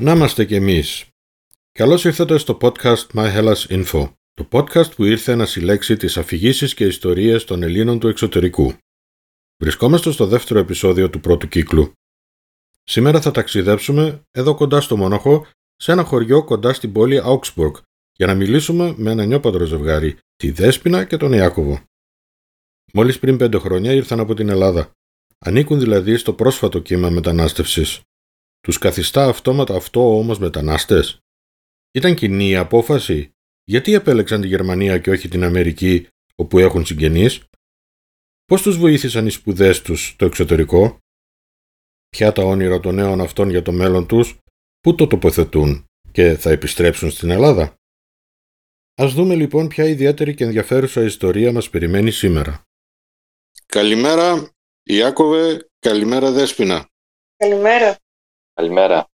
Να είμαστε κι εμείς. Καλώς ήρθατε στο podcast My Hellas Info, το podcast που ήρθε να συλλέξει τις αφηγήσεις και ιστορίες των Ελλήνων του εξωτερικού. Βρισκόμαστε στο δεύτερο επεισόδιο του πρώτου κύκλου. Σήμερα θα ταξιδέψουμε εδώ κοντά στο Μόναχο, σε ένα χωριό κοντά στην πόλη Augsburg, για να μιλήσουμε με ένα νιόπαντρο ζευγάρι, τη Δέσποινα και τον Ιάκωβο. Μόλις πριν πέντε χρόνια ήρθαν από την Ελλάδα. Ανήκουν δηλαδή στο πρόσφατο κύμα μετανάστευσης. Τους καθιστά αυτόματα αυτό όμως μετανάστες. Ήταν κοινή η απόφαση. Γιατί επέλεξαν τη Γερμανία και όχι την Αμερική όπου έχουν συγγενείς; Πώς τους βοήθησαν οι σπουδές τους στο εξωτερικό; Ποια τα όνειρα των νέων αυτών για το μέλλον τους, πού το τοποθετούν και θα επιστρέψουν στην Ελλάδα; Ας δούμε λοιπόν ποια ιδιαίτερη και ενδιαφέρουσα ιστορία μας περιμένει σήμερα. Καλημέρα Ιάκωβε, καλημέρα Δέσποινα. Καλημέρα. Καλημέρα.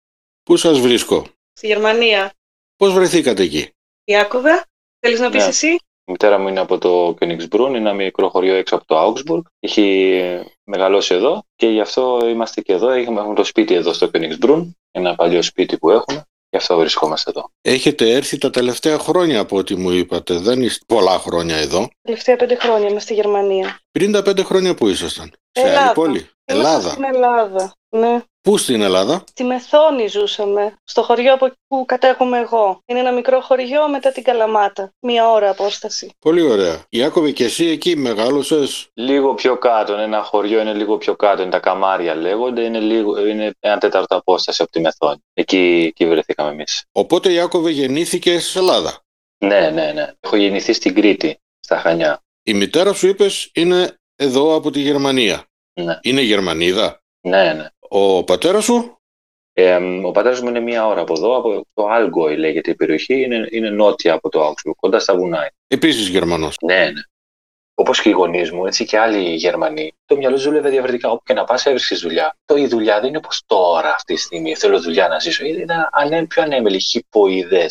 Πού σας βρίσκω; Στη Γερμανία. Πώς βρεθήκατε εκεί; Ιάκωβε, θέλεις να πεις Ναι. εσύ; Η μητέρα μου είναι από το Königsbrunn, είναι ένα μικρό χωριό έξω από το Augsburg. Έχει μεγαλώσει εδώ και γι' αυτό είμαστε και εδώ. Έχουμε, έχουμε το σπίτι εδώ στο Königsbrunn, ένα παλιό σπίτι που έχουμε. Γι' αυτό βρισκόμαστε εδώ. Έχετε έρθει τα τελευταία χρόνια από ό,τι μου είπατε. Δεν είστε πολλά χρόνια εδώ. Τελευταία πέντε χρόνια είμαι στη Γερμανία. Πριν τα πέντε χρόνια που ήσασταν; Σε άλλη Ελλάδα. πόλη; Είμαστε Ελλάδα. Στην Ελλάδα. Ναι. Πού στην Ελλάδα; Στη Μεθόνη ζούσαμε, στο χωριό από εκεί που κατέχομαι εγώ. Είναι ένα μικρό χωριό μετά την Καλαμάτα. Μία ώρα απόσταση. Πολύ ωραία. Ιάκωβε και εσύ εκεί μεγάλωσες; Λίγο πιο κάτω, ένα χωριό είναι λίγο πιο κάτω, είναι τα Καμάρια λέγονται, είναι, λίγο, είναι ένα τέταρτο απόσταση από τη Μεθόνη. Εκεί, εκεί βρεθήκαμε εμείς. Οπότε Ιάκωβε γεννήθηκες στην Ελλάδα; Ναι, ναι, ναι. Έχω γεννηθεί στην Κρήτη, στα Χανιά. Η μητέρα σου είπες είναι εδώ από τη Γερμανία. Ναι, Είναι Γερμανίδα; ναι. ναι. Ο πατέρας σου; Ε, ο πατέρας μου είναι μία ώρα από εδώ, από το Algoi λέγεται η περιοχή, είναι, είναι νότια από το Augsburg, κοντά στα βουνά. επίσης Γερμανός. Ναι, ναι. Όπως και οι γονείς μου, έτσι και άλλοι Γερμανοί, το μυαλό τους δούλευε διαφορετικά. Όπου και να πας, έβρισκες δουλειά. Το η δουλειά δεν είναι όπως τώρα αυτή τη στιγμή. Θέλω δουλειά να ζήσω. Ήταν ανέ, πιο ανέμελη, χυποειδέ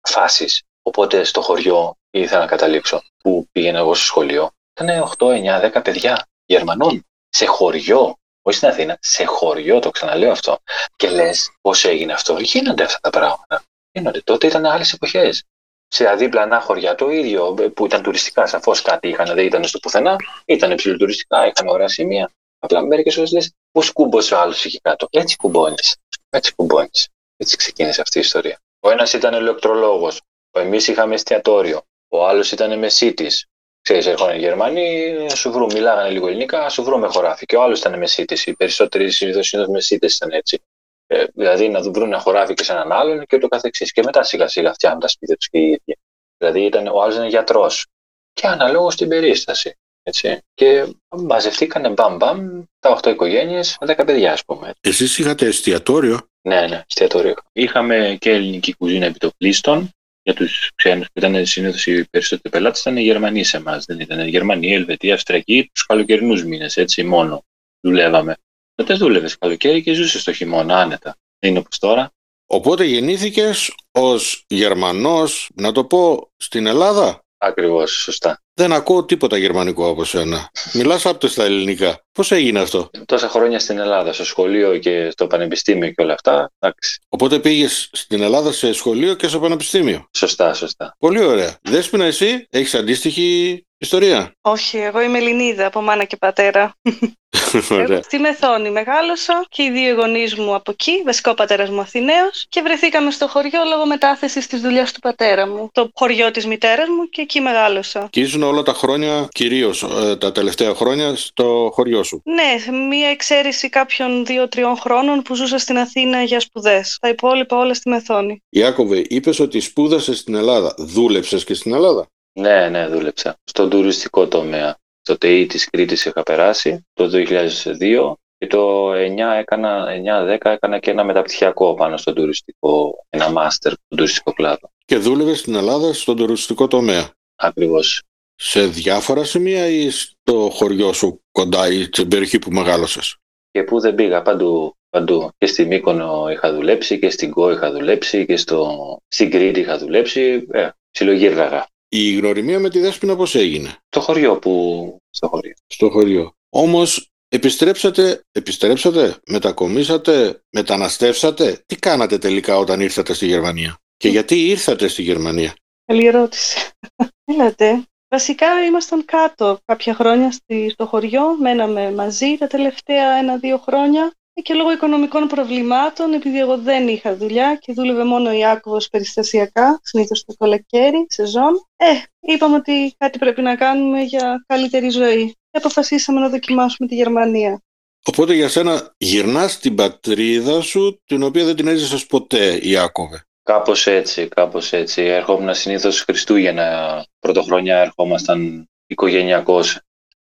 φάσεις. Οπότε στο χωριό ήθελα να καταλήξω που πήγαινα εγώ στο σχολείο. Ήταν 8, 9, 10 παιδιά Γερμανών. Σε χωριό. Όχι στην Αθήνα, σε χωριό, το ξαναλέω αυτό. Και λες, πώς έγινε αυτό. Γίνονται αυτά τα πράγματα. Γίνονται. Τότε ήταν άλλες εποχές σε αδίπλανα χωριά το ίδιο, ε, που ήταν τουριστικά. Σαφώς κάτι είχαν, δεν ήταν στο πουθενά. Ήταν ψιλοτουριστικά, είχαν ωραία σημεία. Απλά μερικές φορές λες, πώς κούμπωσε ο άλλος εκεί κάτω. Έτσι κουμπώνεις. Έτσι κουμπώνεις. Έτσι ξεκίνησε αυτή η ιστορία. Ο ένας ήταν ηλεκτρολόγος. Εμείς είχαμε εστιατόριο. Ο άλλος ήταν μεσίτης. Ξέρεις, έρχονταν οι Γερμανοί, να σου βρουν, μιλάγανε λίγο ελληνικά, να σου βρουν με χωράφι. Και ο άλλος ήταν μεσίτη. Οι περισσότεροι συνήθως μεσίτε ήταν έτσι. Ε, δηλαδή να βρουν ένα χωράφι και σε έναν άλλον και ούτω καθεξής. Και μετά σιγά σιγά φτιάχνουν τα σπίτια τους και οι ίδιοι. Δηλαδή ήταν, ο άλλος ήταν γιατρός. Και αναλόγως στην περίσταση. Έτσι. Και μαζευτήκανε μπαμ μπαμ τα 8 οικογένειες με 10 παιδιά, ας πούμε. Εσείς είχατε εστιατόριο; Ναι, ναι, εστιατόριο. Είχαμε και ελληνική κουζίνα επιτοπλίστων. Για τους ξένους που ήταν συνήθως οι περισσότεροι πελάτες ήταν οι Γερμανοί σε εμάς. Δεν ήταν Γερμανοί, Ελβετοί, Αυστριακοί, τους καλοκαιρινούς μήνες, έτσι μόνο δουλεύαμε. Τότε δούλευες καλοκαίρι και ζούσες στο χειμώνα άνετα. Δεν είναι όπως τώρα. Οπότε γεννήθηκες ως Γερμανός, να το πω, στην Ελλάδα; Ακριβώς, σωστά. Δεν ακούω τίποτα γερμανικό από σένα. Μιλάς άπτες στα ελληνικά. Πώς έγινε αυτό; Τόσα χρόνια στην Ελλάδα, στο σχολείο και στο πανεπιστήμιο και όλα αυτά. Εντάξει. Οπότε πήγες στην Ελλάδα σε σχολείο και στο πανεπιστήμιο; Σωστά, σωστά. Πολύ ωραία. Δέσποινα εσύ, έχεις αντίστοιχη ιστορία; Όχι, εγώ είμαι Ελληνίδα από μάνα και πατέρα. ωραία. Εγώ στη Μεθόνη μεγάλωσα και οι δύο γονείς μου από εκεί, βασικά ο πατέρας μου Αθηναίος, και βρεθήκαμε στο χωριό λόγω μετάθεσης της δουλειάς του πατέρα μου. Το χωριό της μητέρας μου και εκεί μεγάλωσα. Και ήσουν όλα τα χρόνια, κυρίως ε, τα τελευταία χρόνια, στο χωριό σου. Ναι, μία εξαίρεση κάποιων δύο-τριών χρόνων που ζούσα στην Αθήνα για σπουδές. Τα υπόλοιπα όλα στη Μεθόνη. Ιάκωβε, είπες ότι σπούδασες στην Ελλάδα. Δούλεψες και στην Ελλάδα; Ναι, ναι, δούλεψα. Στον τουριστικό τομέα. Στο ΤΕΙ της Κρήτης είχα περάσει το 2002 και το 9 έκανα, 9-10 έκανα και ένα μεταπτυχιακό πάνω στον τουριστικό, ένα μάστερ στον τουριστικό κλάδο. Και δούλευες στην Ελλάδα στον τουριστικό τομέα; Ακριβώς. Σε διάφορα σημεία ή στο χωριό σου κοντά ή στην περιοχή που μεγάλωσες; Και πού δεν πήγα, παντού. Παντού. Και στη Μύκονο είχα δουλέψει και στην Κό είχα δουλέψει και στο... στην Κρήτη είχα δουλέψει. Ε, ψιλογύργαγα. Η γνωριμία με τη Δέσποινα πώς έγινε; Το χωριό που... Στο χωριό. Στο χωριό. Όμως Επιστρέψατε, επιστρέψατε, μετακομίσατε, μεταναστεύσατε; Τι κάνατε τελικά όταν ήρθατε στη Γερμανία; Και γιατί ήρθατε στη Γερμανία; Καλή ερώτηση. Έλατε. Βασικά ήμασταν κάτω κάποια χρόνια στο χωριό, μέναμε μαζί τα τελευταία ένα-δύο χρόνια και λόγω οικονομικών προβλημάτων, επειδή εγώ δεν είχα δουλειά και δούλευε μόνο ο Ιάκωβος περιστασιακά, συνήθως το καλοκαίρι, σεζόν, ε, είπαμε ότι κάτι πρέπει να κάνουμε για καλύτερη ζωή. Και αποφασίσαμε να δοκιμάσουμε τη Γερμανία. Οπότε για σένα γυρνάς στην πατρίδα σου, την οποία δεν την έζησες ποτέ, Ιάκωβε. Κάπως έτσι, κάπως έτσι. Ερχόμουν συνήθως Χριστούγεννα, πρωτοχρονιά ερχόμασταν οικογενειακώς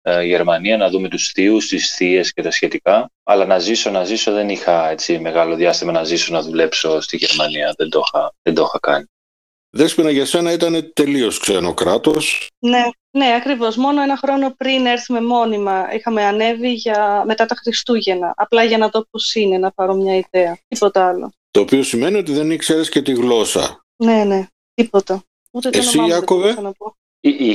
ε, Γερμανία, να δούμε τους θείους, τις θείες και τα σχετικά. Αλλά να ζήσω, να ζήσω δεν είχα έτσι μεγάλο διάστημα να ζήσω, να δουλέψω στη Γερμανία. Δεν το είχα, δεν το είχα κάνει. Δέσποινα για σένα ήταν τελείως ξένο κράτος. Ναι, ναι, ακριβώς. Μόνο ένα χρόνο πριν έρθουμε μόνιμα είχαμε ανέβει για... μετά τα Χριστούγεννα. Απλά για να δω πώς είναι, να πάρω μια ιδέα. Τίποτα άλλο. Το οποίο σημαίνει ότι δεν ήξερες και τη γλώσσα. Ναι, ναι, τίποτα. Ούτε το Εσύ, όνομά μου δεν Ιάκωβε; μπορούσα να πω.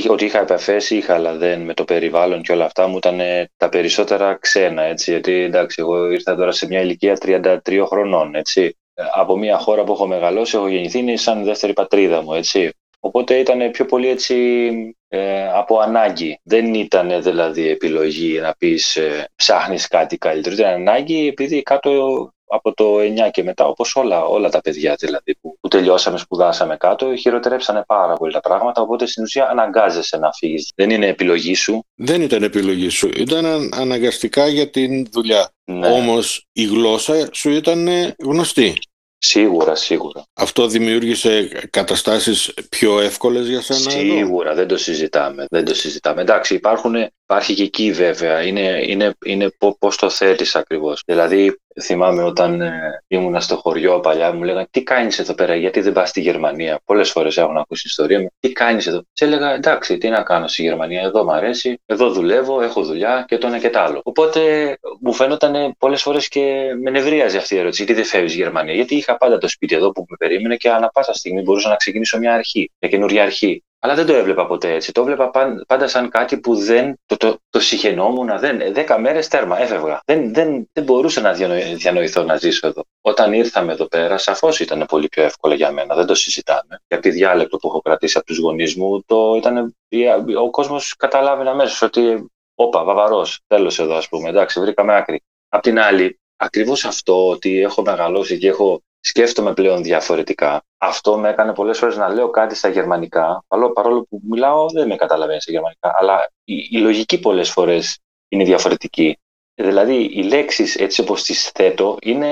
Ότι είχα επαφές είχα, αλλά δεν με το περιβάλλον και όλα αυτά μου ήταν τα περισσότερα ξένα, έτσι, γιατί εντάξει, εγώ ήρθα τώρα σε μια ηλικία 33 χρονών, έτσι. Ε, Από μια χώρα που έχω μεγαλώσει, έχω γεννηθεί, είναι σαν δεύτερη πατρίδα μου, έτσι. Οπότε ήταν πιο πολύ έτσι ε, από ανάγκη. Δεν ήταν δηλαδή επιλογή να πεις ε, ψάχνεις κάτι καλύτερο. Ήταν ανάγκη επειδή κάτω από το 9 και μετά, όπως όλα, όλα τα παιδιά δηλαδή που, που τελειώσαμε, σπουδάσαμε κάτω, χειροτερέψανε πάρα πολύ τα πράγματα, οπότε στην ουσία αναγκάζεσαι να φύγεις. Δεν είναι επιλογή σου. Δεν ήταν επιλογή σου, ήταν αν- αναγκαστικά για την δουλειά. Ναι, Όμως η γλώσσα σου ήταν γνωστή. Σίγουρα, σίγουρα. Αυτό δημιούργησε καταστάσεις πιο εύκολες για σένα εδώ. Σίγουρα, δεν το συζητάμε. Δεν το συζητάμε. Εντάξει, υπάρχουν, υπάρχει και εκεί βέβαια. Είναι, είναι, είναι πώς το θέτεις ακριβώς. Δηλαδή, θυμάμαι όταν ε, ήμουνα στο χωριό παλιά, μου λέγανε Τι κάνεις εδώ πέρα, γιατί δεν πας στη Γερμανία; Πολλές φορές έχουν ακούσει ιστορία μου. Τι κάνεις εδώ; Σε έλεγα Εντάξει, τι να κάνω στη Γερμανία. Εδώ μ' αρέσει, εδώ δουλεύω, έχω δουλειά και το ένα και το άλλο. Οπότε μου φαίνονταν πολλές φορές και με νευρίαζε αυτή η ερώτηση. Γιατί δεν φεύγεις Γερμανία. Γιατί είχα πάντα το σπίτι εδώ που με περίμενε και ανά πάσα στιγμή μπορούσα να ξεκινήσω μια αρχή, μια καινούργια αρχή. Αλλά δεν το έβλεπα ποτέ έτσι. Το έβλεπα παν- πάντα σαν κάτι που δεν το, το, το συχαινόμουν. Δεν, δέκα μέρες τέρμα, έφευγα. Δεν, δεν, δεν μπορούσα να διανοη- διανοηθώ να ζήσω εδώ. Όταν ήρθαμε εδώ πέρα, σαφώς ήταν πολύ πιο εύκολο για μένα. Δεν το συζητάμε. Για τη διάλεκτο που έχω κρατήσει από τους γονείς μου, το ήταν, ο κόσμος καταλάβαινε αμέσως ότι. Όπα, βαβαρός, τέλος εδώ, ας πούμε. Εντάξει, βρήκαμε άκρη. Απ' την άλλη, ακριβώς αυτό ότι έχω μεγαλώσει και έχω σκέφτομαι πλέον διαφορετικά. Αυτό με έκανε πολλές φορές να λέω κάτι στα γερμανικά, παρόλο, παρόλο που μιλάω δεν με καταλαβαίνει στα γερμανικά, αλλά η, η λογική πολλές φορές είναι διαφορετική. Δηλαδή, οι λέξεις έτσι όπως τις θέτω είναι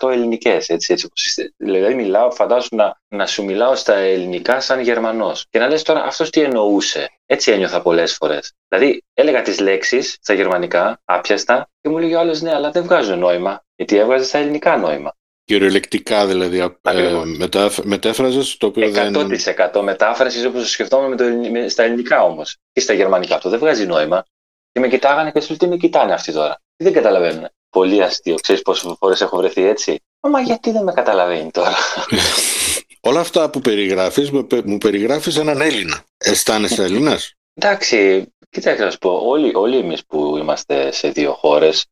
99% ελληνικές. Έτσι, έτσι όπως τις θέτω. δηλαδή, μιλάω, φαντάζομαι να, να σου μιλάω στα ελληνικά σαν Γερμανός. Και να λες τώρα αυτός τι εννοούσε; Έτσι ένιωθα πολλές φορές. Δηλαδή, έλεγα τις λέξεις στα γερμανικά, άπιαστα, και μου λέγει ο άλλος ναι, αλλά δεν βγάζουν νόημα. Γιατί έβγαζες στα ελληνικά νόημα. Κυριολεκτικά δηλαδή ε, Ακριβώς. μετα, μετέφραζες το οποίο δεν... 100% μετάφρασης όπως το σκεφτόμουν με το, ελλη- με- στα ελληνικά όμως. Και στα γερμανικά αυτό δεν βγάζει νόημα. Και με κοιτάγανε και σου λέει, τι με κοιτάνε αυτοί τώρα; Δεν καταλαβαίνουν. Πολύ αστείο. Ξέρεις πόσες φορές έχω βρεθεί έτσι; Μα γιατί δεν με καταλαβαίνει τώρα; Όλα αυτά που περιγράφεις, με πε- μου περιγράφεις έναν Έλληνα. Αισθάνεσαι Έλληνας; Εντάξει, κοίταξε να σου πω, όλοι, όλοι εμείς που είμαστε σε δύο χώρες,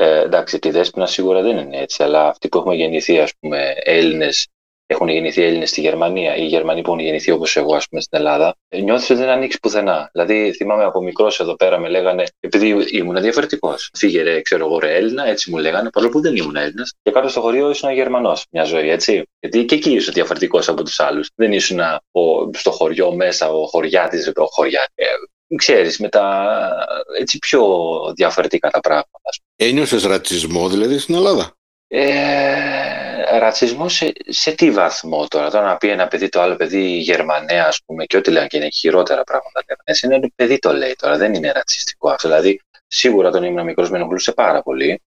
ε, εντάξει, τη Δέσποινα σίγουρα δεν είναι έτσι, αλλά αυτοί που έχουμε γεννηθεί, ας πούμε, Έλληνες, έχουν γεννηθεί Έλληνες στη Γερμανία ή οι Γερμανοί που έχουν γεννηθεί όπως εγώ, ας πούμε, στην Ελλάδα, ε, νιώθεις ότι δεν ανοίξει πουθενά. Δηλαδή, θυμάμαι από μικρός εδώ πέρα με λέγανε, επειδή ήμουν διαφορετικός, φύγε ρε, ξέρω εγώ, ρε Έλληνα, έτσι μου λέγανε, παρόλο που δεν ήμουν Έλληνας, και κάτω στο χωριό ήσουν Γερμανός μια ζωή, έτσι. Γιατί και εκεί ήσουν διαφορετικός από τους άλλους. Δεν ήσουν ο, στο χωριό μέσα, ο χωριάτης, ο χωριά, ε, ξέρεις, με τα έτσι πιο διαφορετικά τα πράγματα. ας πούμε. Ένιωσες ρατσισμό δηλαδή στην Ελλάδα; Ε, ρατσισμό σε, σε τι βαθμό τώρα, τώρα να πει ένα παιδί το άλλο παιδί Γερμανέα, ας πούμε, και ό,τι λένε και είναι χειρότερα πράγματα Γερμανές, είναι ένα παιδί το λέει τώρα, δεν είναι ρατσιστικό αυτό. Δηλαδή, σίγουρα όταν ήμουν μικρός με ενοχλούσε πάρα πολύ,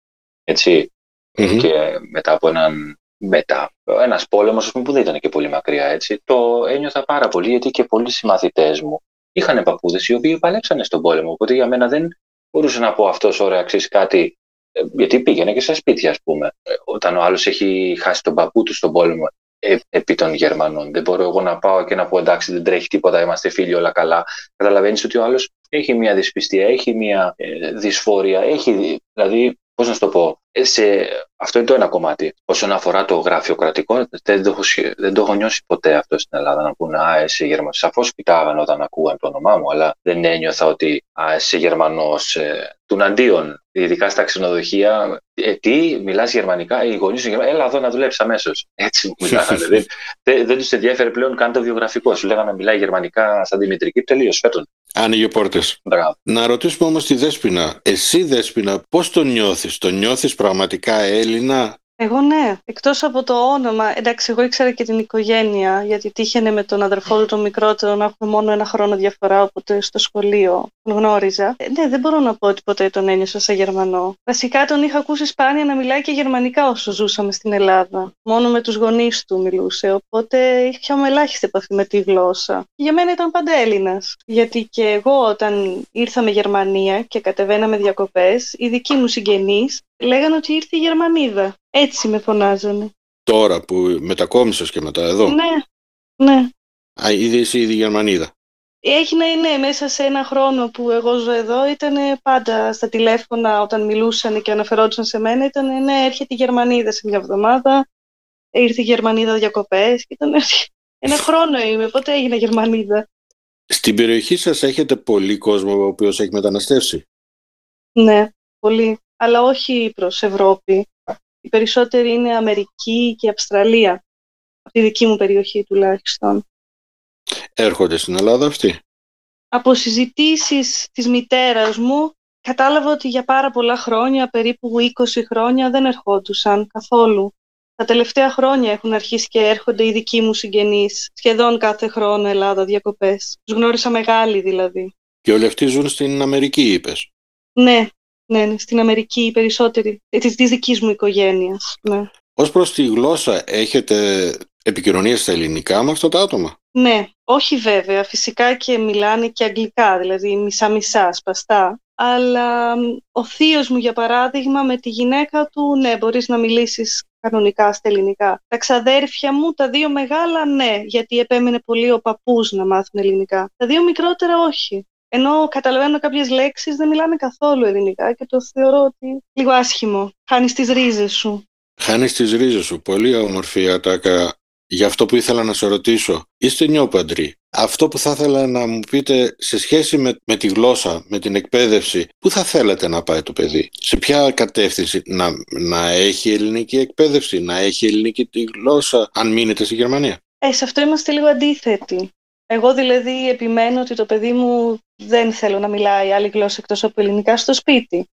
έτσι, Μμμ. και μετά από έναν μετά, ένας πόλεμος ας πούμε, που δεν ήταν και πολύ μακριά έτσι, το ένιωθα πάρα πολύ γιατί και πολλοί συμμαθητές μου είχαν παππούδες οι οποίοι παλέψανε στον πόλεμο, οπότε για μένα δεν μπορούσε να πω αυτός ωραία ξέρεις κάτι, ε, γιατί πήγαινε και στα σπίτια ας πούμε, Ε, όταν ο άλλος έχει χάσει τον παππού του στον πόλεμο ε, επί των Γερμανών. Δεν μπορώ εγώ να πάω και να πω εντάξει δεν τρέχει τίποτα, είμαστε φίλοι όλα καλά. Καταλαβαίνεις ότι ο άλλος έχει μια δυσπιστία, έχει μια ε, δυσφορία, έχει δηλαδή πώς να σου το πω, ε, σε, αυτό είναι το ένα κομμάτι. Όσον αφορά το γραφειοκρατικό, δεν το έχω, δεν το έχω νιώσει ποτέ αυτό στην Ελλάδα να πούνε Α, εσύ Γερμανός. Σαφώς κοιτάγαν όταν ακούγαν το όνομά μου, αλλά δεν ένιωθα ότι Α, εσύ Γερμανός. Ε, αντίον, ειδικά στα ξενοδοχεία. Ε, τι, μιλάς γερμανικά, οι γονείς σου γερμανικά, έλα εδώ να δουλέψεις αμέσως. Έτσι μου μιλάγανε. δεν δεν, δεν τους ενδιαφέρει πλέον καν το βιογραφικό. Σου λέγανε μιλάει γερμανικά σαν Δημητρική, τελείως φέτον. Άνοιγε πόρτες. Να ρωτήσουμε όμως τη Δέσποινα. Εσύ, Δέσποινα, πώς το νιώθεις, Το νιώθεις πραγματικά Έλληνα; Εγώ ναι, εκτός από το όνομα, εντάξει εγώ ήξερα και την οικογένεια γιατί τύχαινε με τον αδερφό του τον μικρότερο να έχουμε μόνο ένα χρόνο διαφορά οπότε στο σχολείο τον γνώριζα. Ε, ναι, δεν μπορώ να πω ότι ποτέ τον ένιωσα σαν Γερμανό. Βασικά τον είχα ακούσει σπάνια να μιλάει και γερμανικά όσο ζούσαμε στην Ελλάδα. Μόνο με τους γονείς του μιλούσε, οπότε είχαμε ελάχιστη επαφή με τη γλώσσα. Για μένα ήταν πάντα Έλληνας, γιατί και εγώ όταν ήρθα με Γερμανία και κατεβαίναμε διακοπές, οι δικοί μου συγγενείς λέγανε ότι ήρθε η Γερμανίδα. Έτσι με φωνάζανε. Τώρα που μετακόμισες και μετά εδώ. Ναι, ναι. Α, είδες εσύ ήδη Γερμανίδα. Έχει να είναι μέσα σε ένα χρόνο που εγώ ζω εδώ, ήταν πάντα στα τηλέφωνα όταν μιλούσαν και αναφερόντουσαν σε μένα, ήταν ναι, έρχεται η Γερμανίδα σε μια εβδομάδα, ήρθε η Γερμανίδα διακοπές, ήταν ένα χρόνο είμαι, πότε έγινα Γερμανίδα. Στην περιοχή σας έχετε πολύ κόσμο ο οποίος έχει μεταναστεύσει; Ναι, πολύ αλλά όχι προς Ευρώπη. Οι περισσότεροι είναι Αμερική και Αυστραλία, από τη δική μου περιοχή τουλάχιστον. Έρχονται στην Ελλάδα αυτοί. Από συζητήσεις της μητέρας μου, κατάλαβα ότι για πάρα πολλά χρόνια, περίπου 20 χρόνια, δεν ερχόντουσαν καθόλου. Τα τελευταία χρόνια έχουν αρχίσει και έρχονται οι δικοί μου συγγενείς, σχεδόν κάθε χρόνο Ελλάδα διακοπές. Τους γνώρισα μεγάλοι δηλαδή. Και όλοι αυτοί ζουν στην Αμερική, είπες. Ναι, ναι, ναι, στην Αμερική οι περισσότεροι, ε, της, της δικής μου οικογένειας. Ναι. Ως προς τη γλώσσα, έχετε επικοινωνία στα ελληνικά με αυτά τα άτομα; Ναι, όχι βέβαια. Φυσικά και μιλάνε και αγγλικά, δηλαδή μισά-μισά, σπαστά. Αλλά ο θείος μου, για παράδειγμα, με τη γυναίκα του, ναι, μπορείς να μιλήσεις κανονικά στα ελληνικά. Τα ξαδέρφια μου, τα δύο μεγάλα, ναι, γιατί επέμενε πολύ ο παππούς να μάθουν ελληνικά. Τα δύο μικρότερα, όχι. Ενώ καταλαβαίνω κάποιες λέξεις δεν μιλάνε καθόλου ελληνικά και το θεωρώ ότι λίγο άσχημο. Χάνεις τις ρίζες σου. Χάνεις τις ρίζες σου. Πολύ όμορφη ατάκα. Για αυτό που ήθελα να σε ρωτήσω. Είστε νιόπαντροι. Αυτό που θα ήθελα να μου πείτε σε σχέση με, με τη γλώσσα, με την εκπαίδευση, πού θα θέλετε να πάει το παιδί, σε ποια κατεύθυνση, να, να έχει ελληνική εκπαίδευση, να έχει ελληνική τη γλώσσα, αν μείνετε στη Γερμανία; Ε, σε αυτό είμαστε λίγο αντίθετοι. Εγώ δηλαδή επιμένω ότι το παιδί μου δεν θέλω να μιλάει άλλη γλώσσα εκτός από ελληνικά στο σπίτι.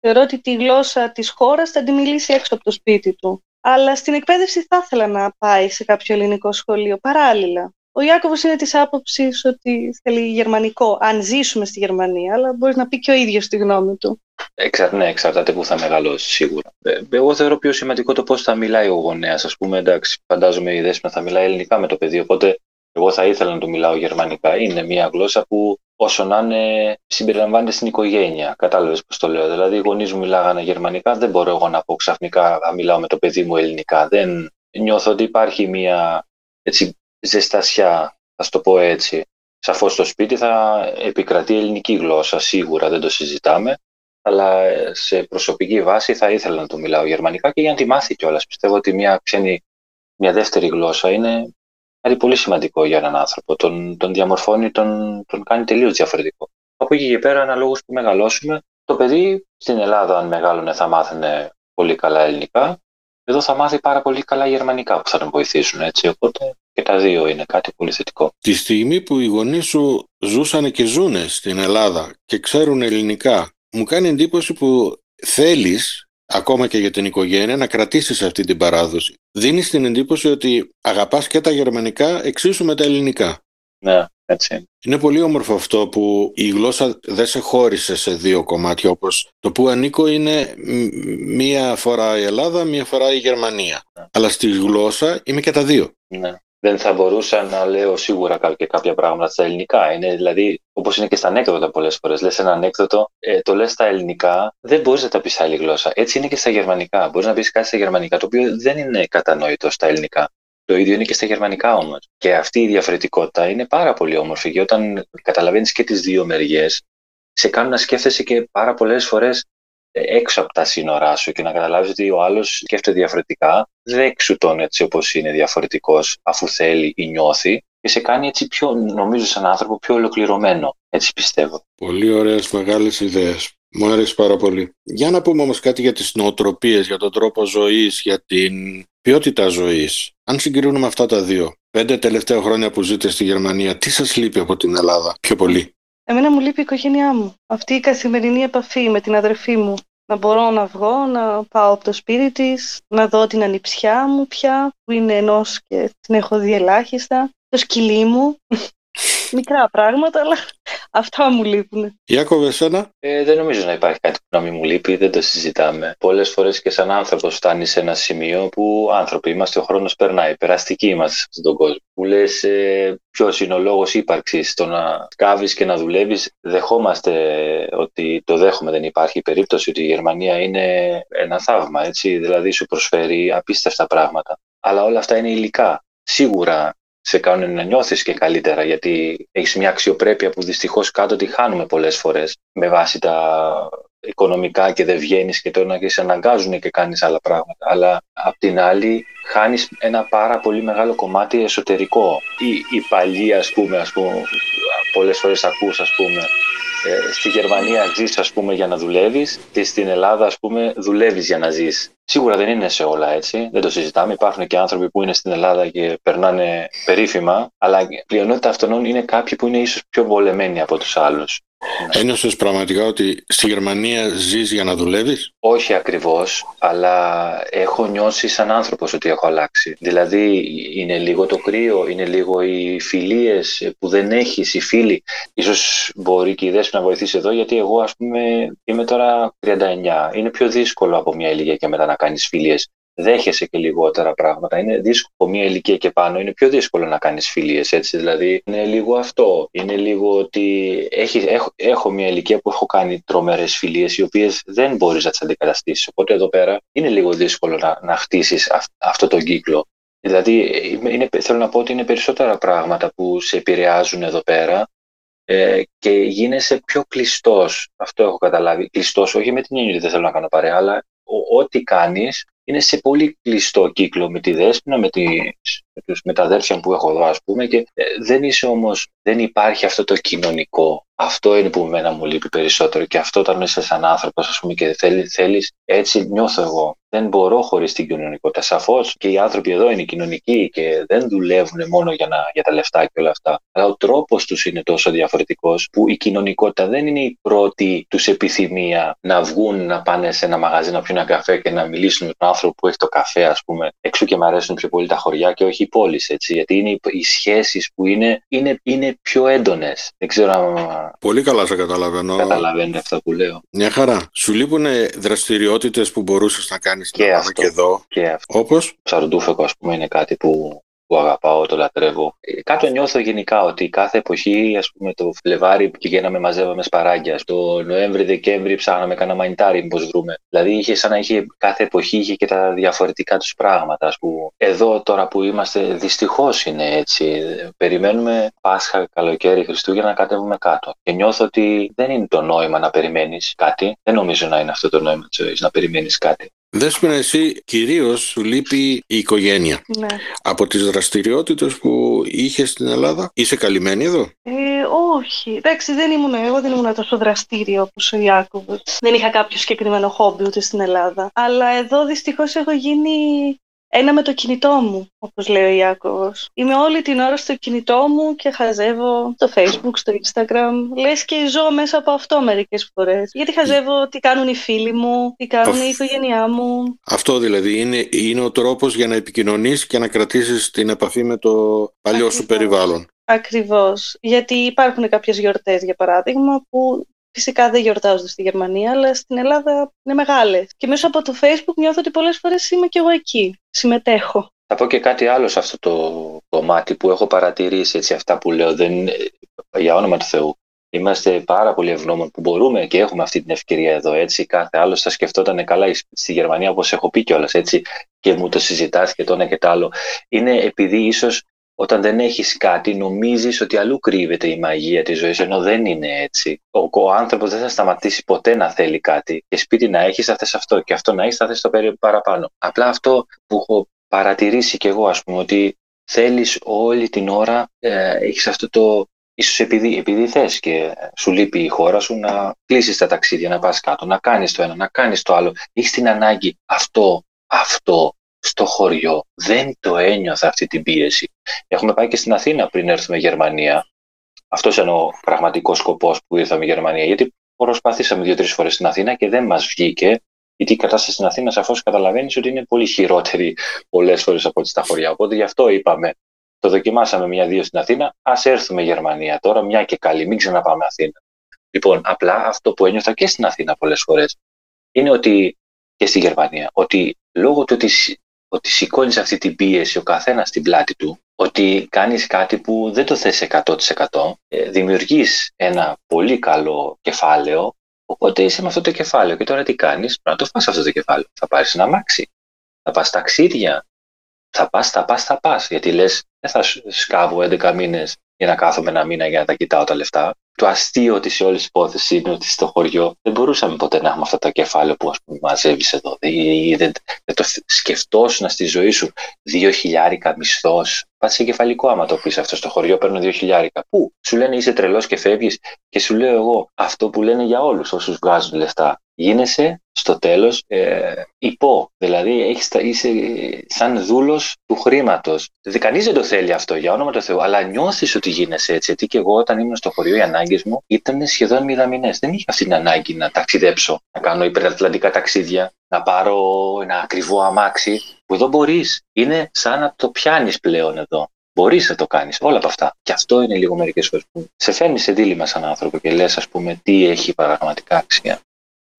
Θεωρώ ότι τη γλώσσα της χώρας θα τη μιλήσει έξω από το σπίτι του. Αλλά στην εκπαίδευση θα ήθελα να πάει σε κάποιο ελληνικό σχολείο παράλληλα. Ο Ιάκωβος είναι της άποψης ότι θέλει γερμανικό, αν ζήσουμε στη Γερμανία, αλλά μπορεί να πει και ο ίδιος τη γνώμη του. Εξα, ναι, εξαρτάται που θα μεγαλώσει σίγουρα. Ε, εγώ θεωρώ πιο σημαντικό το πώς θα μιλάει ο γονέας. Α πούμε, εντάξει, φαντάζομαι η δέσμευση θα μιλάει ελληνικά με το παιδί, οπότε εγώ θα ήθελα να του μιλάω γερμανικά. Είναι μια γλώσσα που όσο να είναι συμπεριλαμβάνεται στην οικογένεια. Κατάλαβες πώς το λέω. Δηλαδή, οι γονείς μου μιλάγανε γερμανικά, δεν μπορώ εγώ να πω ξαφνικά να μιλάω με το παιδί μου ελληνικά. Δεν νιώθω ότι υπάρχει μια έτσι, ζεστασιά, θα το πω έτσι. Σαφώς στο σπίτι θα επικρατεί ελληνική γλώσσα, σίγουρα δεν το συζητάμε. Αλλά σε προσωπική βάση θα ήθελα να του μιλάω γερμανικά και για να τη μάθει κιόλας. Πιστεύω ότι μια ξένη, μια δεύτερη γλώσσα είναι κάτι πολύ σημαντικό για έναν άνθρωπο. Τον, τον διαμορφώνει, τον, τον κάνει τελείως διαφορετικό. Από εκεί και πέρα, αναλόγως που μεγαλώσουμε, το παιδί στην Ελλάδα, αν μεγάλωνε, θα μάθαινε πολύ καλά ελληνικά. Εδώ θα μάθει πάρα πολύ καλά γερμανικά που θα τον βοηθήσουν. Έτσι. Οπότε και τα δύο είναι κάτι πολύ θετικό. Τη στιγμή που οι γονείς σου ζούσαν και ζούνε στην Ελλάδα και ξέρουν ελληνικά, μου κάνει εντύπωση που θέλεις ακόμα και για την οικογένεια, να κρατήσεις αυτή την παράδοση. Δίνεις την εντύπωση ότι αγαπάς και τα γερμανικά εξίσου με τα ελληνικά. Ναι, έτσι. Είναι πολύ όμορφο αυτό που η γλώσσα δεν σε χώρισε σε δύο κομμάτια όπως το που ανήκω είναι μία φορά η Ελλάδα, μία φορά η Γερμανία. Ναι. Αλλά στη γλώσσα είμαι και τα δύο. Ναι δεν θα μπορούσα να λέω σίγουρα και κάποια πράγματα στα ελληνικά. Είναι δηλαδή, όπως είναι και στα ανέκδοτα πολλές φορές. Λες ένα ανέκδοτο, ε, το λες στα ελληνικά, δεν μπορείς να τα πεις άλλη γλώσσα. Έτσι είναι και στα γερμανικά. Μπορείς να πεις κάτι στα γερμανικά, το οποίο δεν είναι κατανόητο στα ελληνικά. Το ίδιο είναι και στα γερμανικά όμως. Και αυτή η διαφορετικότητα είναι πάρα πολύ όμορφη. Και όταν καταλαβαίνεις και τις δύο μεριές, σε κάνουν να σκέφτεσαι και πάρα πολλές φορές έξω από τα σύνορά σου και να καταλάβεις ότι ο άλλος σκέφτεται διαφορετικά, δέξου τον έτσι όπως είναι διαφορετικός αφού θέλει ή νιώθει και σε κάνει έτσι πιο, νομίζω σαν άνθρωπο, πιο ολοκληρωμένο, έτσι πιστεύω. Πολύ ωραίες μεγάλες ιδέες. Μου άρεσε πάρα πολύ. Για να πούμε όμως κάτι για τις νοοτροπίες, για τον τρόπο ζωής, για την ποιότητα ζωής. Αν συγκρίνουμε αυτά τα δύο, πέντε τελευταία χρόνια που ζείτε στη Γερμανία, τι σας λείπει από την Ελλάδα πιο πολύ; Εμένα μου λείπει η οικογένειά μου. Αυτή η καθημερινή επαφή με την αδερφή μου. Να μπορώ να βγω, να πάω από το σπίτι της, να δω την ανιψιά μου πια, που είναι ενός και την έχω δει ελάχιστα, το σκυλί μου. Μικρά πράγματα, αλλά αυτά μου λείπουν. Ιάκωβε, εσένα; Ε, δεν νομίζω να υπάρχει κάτι που να μην μου λείπει, δεν το συζητάμε. Πολλές φορές και σαν άνθρωπος φτάνεις σε ένα σημείο που άνθρωποι είμαστε, ο χρόνος περνάει. Περαστικοί είμαστε σε αυτόν τον κόσμο. Που λες, ε, ποιος είναι ο λόγος ύπαρξης, το να κάβεις και να δουλεύεις. Δεχόμαστε ότι το δέχομαι, δεν υπάρχει περίπτωση ότι η Γερμανία είναι ένα θαύμα, έτσι. Δηλαδή σου προσφέρει απίστευτα πράγματα. Αλλά όλα αυτά είναι υλικά. Σίγουρα σε κάνουν να νιώθεις και καλύτερα γιατί έχεις μια αξιοπρέπεια που δυστυχώς κάτω τη χάνουμε πολλές φορές με βάση τα οικονομικά και δεν βγαίνεις και τώρα και σε αναγκάζουν και κάνεις άλλα πράγματα. Αλλά απ' την άλλη χάνεις ένα πάρα πολύ μεγάλο κομμάτι εσωτερικό. Οι, οι παλιοί ας πούμε, ας πούμε πολλές φορές ακούς ας πούμε ε, στη Γερμανία ζεις ας πούμε για να δουλεύεις και στην Ελλάδα ας πούμε δουλεύεις για να ζεις. Σίγουρα δεν είναι σε όλα έτσι, δεν το συζητάμε. Υπάρχουν και άνθρωποι που είναι στην Ελλάδα και περνάνε περίφημα, αλλά η πλειονότητα αυτών είναι κάποιοι που είναι ίσως πιο βολεμένοι από τους άλλους. Ένιωσε πραγματικά ότι στη Γερμανία ζεις για να δουλεύεις; Όχι ακριβώς, αλλά έχω νιώσει σαν άνθρωπος ότι έχω αλλάξει. Δηλαδή είναι λίγο το κρύο, είναι λίγο οι φιλίες που δεν έχεις, οι φίλοι. Ίσως μπορεί και η Δέσποινα να βοηθήσει εδώ, γιατί εγώ ας πούμε είμαι τώρα 39. Είναι πιο δύσκολο από μια ηλικία και μετά να κάνεις φιλίες δέχεσαι και λιγότερα πράγματα. Είναι δύσκολο από μια ηλικία και πάνω, είναι πιο δύσκολο να κάνεις φιλίες. Έτσι, δηλαδή είναι λίγο αυτό. Είναι λίγο ότι έχεις, έχω, έχω μια ηλικία που έχω κάνει τρομερές φιλίες, οι οποίες δεν μπορείς να τις αντικαταστήσεις. Οπότε εδώ πέρα είναι λίγο δύσκολο να, να χτίσεις αυτό τον κύκλο. Δηλαδή, είναι, θέλω να πω ότι είναι περισσότερα πράγματα που σε επηρεάζουν εδώ πέρα ε, και γίνεσαι πιο κλειστός. Αυτό έχω καταλάβει. Κλειστός, όχι με την έννοια ότι δεν θέλω να κάνω παρέα, αλλά ό,τι κάνεις είναι σε πολύ κλειστό κύκλο με τη Δέσποινα, με, τις, με, τους, με τα αδέρφια που έχω εδώ ας πούμε και ε, δεν είσαι όμως, δεν υπάρχει αυτό το κοινωνικό. Αυτό είναι που μένα μου λείπει περισσότερο και αυτό όταν είσαι σαν άνθρωπος, ας πούμε, και θέλει, θέλεις, έτσι νιώθω εγώ. Δεν μπορώ χωρίς την κοινωνικότητα. Σαφώς και οι άνθρωποι εδώ είναι κοινωνικοί και δεν δουλεύουν μόνο για, να, για τα λεφτά και όλα αυτά. Αλλά ο τρόπος τους είναι τόσο διαφορετικός που η κοινωνικότητα δεν είναι η πρώτη τους επιθυμία να βγουν, να πάνε σε ένα μαγαζί να πιούν ένα καφέ και να μιλήσουν με τον άνθρωπο που έχει το καφέ, ας πούμε. Έξω και μου αρέσουν πιο πολύ τα χωριά και όχι οι πόλεις, έτσι. Γιατί είναι οι σχέσεις που είναι, είναι, είναι πιο έντονες. Δεν ξέρω αν Πολύ καλά σε καταλαβαίνω. Καταλαβαίνετε αυτά που λέω. Μια χαρά. Σου λείπουν δραστηριότητες που μπορούσες να κάνεις και, αυτό, και εδώ; Και αυτό. Όπως; Σαρντούφεκο, ας πούμε, είναι κάτι που που αγαπάω, το λατρεύω. Ε, Κάτι νιώθω γενικά ότι κάθε εποχή, ας πούμε, το Φλεβάρι πηγαίναμε, μαζεύαμε σπαράγγια. Το Νοέμβρη-Δεκέμβρη ψάχναμε κανένα μανιτάρι, μήπως βρούμε. Δηλαδή είχε σαν να είχε κάθε εποχή είχε και τα διαφορετικά τους πράγματα. Ας πούμε. Εδώ τώρα που είμαστε, δυστυχώς είναι έτσι. Περιμένουμε Πάσχα, καλοκαίρι, Χριστούγεννα να κατέβουμε κάτω. Και νιώθω ότι δεν είναι το νόημα να περιμένεις κάτι. Δεν νομίζω να είναι αυτό το νόημα της ζωής, να περιμένεις κάτι. Δέσποινα, εσύ κυρίως σου λείπει η οικογένεια. Ναι. Από τις δραστηριότητες που είχες στην Ελλάδα, είσαι καλυμμένη εδώ; Ε, όχι. Εντάξει, δεν ήμουν εγώ, δεν ήμουν τόσο δραστήριο όπως ο Ιάκωβος. Δεν είχα κάποιο συγκεκριμένο χόμπι ούτε στην Ελλάδα. Αλλά εδώ δυστυχώς έχω γίνει ένα με το κινητό μου, όπως λέει ο Ιάκωβος. Είμαι όλη την ώρα στο κινητό μου και χαζεύω στο facebook, στο instagram. Λες και ζω μέσα από αυτό μερικές φορές. Γιατί χαζεύω τι κάνουν οι φίλοι μου, τι κάνουν η οικογένειά μου. Αυτό δηλαδή είναι, είναι ο τρόπος για να επικοινωνείς και να κρατήσεις την επαφή με το παλιό Ακριβώς. σου περιβάλλον. Ακριβώς. Γιατί υπάρχουν κάποιες γιορτές, για παράδειγμα, που φυσικά δεν γιορτάζονται στη Γερμανία, αλλά στην Ελλάδα είναι μεγάλες. Και μέσα από το Facebook νιώθω ότι πολλές φορές είμαι κι εγώ εκεί. Συμμετέχω. Θα πω και κάτι άλλο σε αυτό το κομμάτι που έχω παρατηρήσει έτσι αυτά που λέω. Δεν, για όνομα του Θεού. Είμαστε πάρα πολύ ευγνώμων που μπορούμε και έχουμε αυτή την ευκαιρία εδώ. Έτσι. Κάθε άλλος θα σκεφτόταν καλά στη Γερμανία, όπως έχω πει κιόλας, έτσι, και μου το συζητάς και το ένα και το άλλο. Είναι επειδή ίσως όταν δεν έχεις κάτι νομίζεις ότι αλλού κρύβεται η μαγεία της ζωής ενώ δεν είναι έτσι. Ο, ο άνθρωπος δεν θα σταματήσει ποτέ να θέλει κάτι και σπίτι να έχεις θα θες αυτό και αυτό να έχεις θα θες το παραπάνω. Απλά αυτό που έχω παρατηρήσει κι εγώ ας πούμε ότι θέλεις όλη την ώρα, ε, έχεις αυτό το ίσως επειδή, επειδή θες και σου λείπει η χώρα σου να κλείσεις τα ταξίδια, να πας κάτω, να κάνεις το ένα, να κάνεις το άλλο. Έχεις την ανάγκη αυτό, αυτό στο χωριό. Δεν το ένιωθα αυτή την πίεση. Έχουμε πάει και στην Αθήνα πριν έρθουμε Γερμανία. Αυτός είναι ο πραγματικός σκοπός που ήρθαμε Γερμανία. Γιατί προσπαθήσαμε δύο-τρεις φορές στην Αθήνα και δεν μας βγήκε. Γιατί η κατάσταση στην Αθήνα σαφώς καταλαβαίνεις ότι είναι πολύ χειρότερη πολλές φορές από ό,τι στα χωριά. Οπότε γι' αυτό είπαμε, το δοκιμάσαμε μια-δύο στην Αθήνα, ας έρθουμε Γερμανία τώρα, μια και καλή, μην ξαναπάμε Αθήνα. Λοιπόν, απλά αυτό που ένιωθα και στην Αθήνα πολλές φορές είναι ότι και στη Γερμανία, ότι λόγω του ότι ότι σηκώνεις αυτή την πίεση ο καθένας στην πλάτη του, ότι κάνεις κάτι που δεν το θες 100%, ε, δημιουργείς ένα πολύ καλό κεφάλαιο, οπότε είσαι με αυτό το κεφάλαιο. Και τώρα τι κάνεις, πρέπει να το φας αυτό το κεφάλαιο. Θα πάρεις ένα μάξι, θα πας ταξίδια, θα πας, θα πας, θα πας, γιατί λες δεν θα σκάβω 11 μήνες για να κάθομαι ένα μήνα για να τα κοιτάω τα λεφτά το αστείο της όλης υπόθεσης είναι ότι στο χωριό δεν μπορούσαμε ποτέ να έχουμε αυτά τα κεφάλαια που μαζεύεις εδώ. Δεν, δεν, το σκεφτόσουν στη ζωή σου δύο χιλιάρικα μισθός. Πας σε κεφαλικό άμα το πεις αυτό στο χωριό, παίρνω δύο χιλιάρικα. Πού; Σου λένε είσαι τρελός και φεύγεις; Και σου λέω εγώ αυτό που λένε για όλους όσους βγάζουν λεφτά γίνεσαι στο τέλος ε, υπό. Δηλαδή έχεις, είσαι σαν δούλος του χρήματος. Δηλαδή κανείς δεν το θέλει αυτό για όνομα του Θεού, αλλά νιώθεις ότι γίνεσαι έτσι. Γιατί και εγώ όταν ήμουν στο χωριό οι ανάγκες μου ήταν σχεδόν μηδαμινές. Δεν είχα αυτή την ανάγκη να ταξιδέψω, να κάνω υπερατλαντικά ταξίδια, να πάρω ένα ακριβό αμάξι, που εδώ μπορείς. Είναι σαν να το πιάνεις πλέον εδώ. Μπορείς να το κάνεις. Όλα από αυτά. Και αυτό είναι λίγο μερικές φορές που σε φέρνει σε δίλημα σαν άνθρωπο και λες, ας πούμε, τι έχει πραγματικά αξία.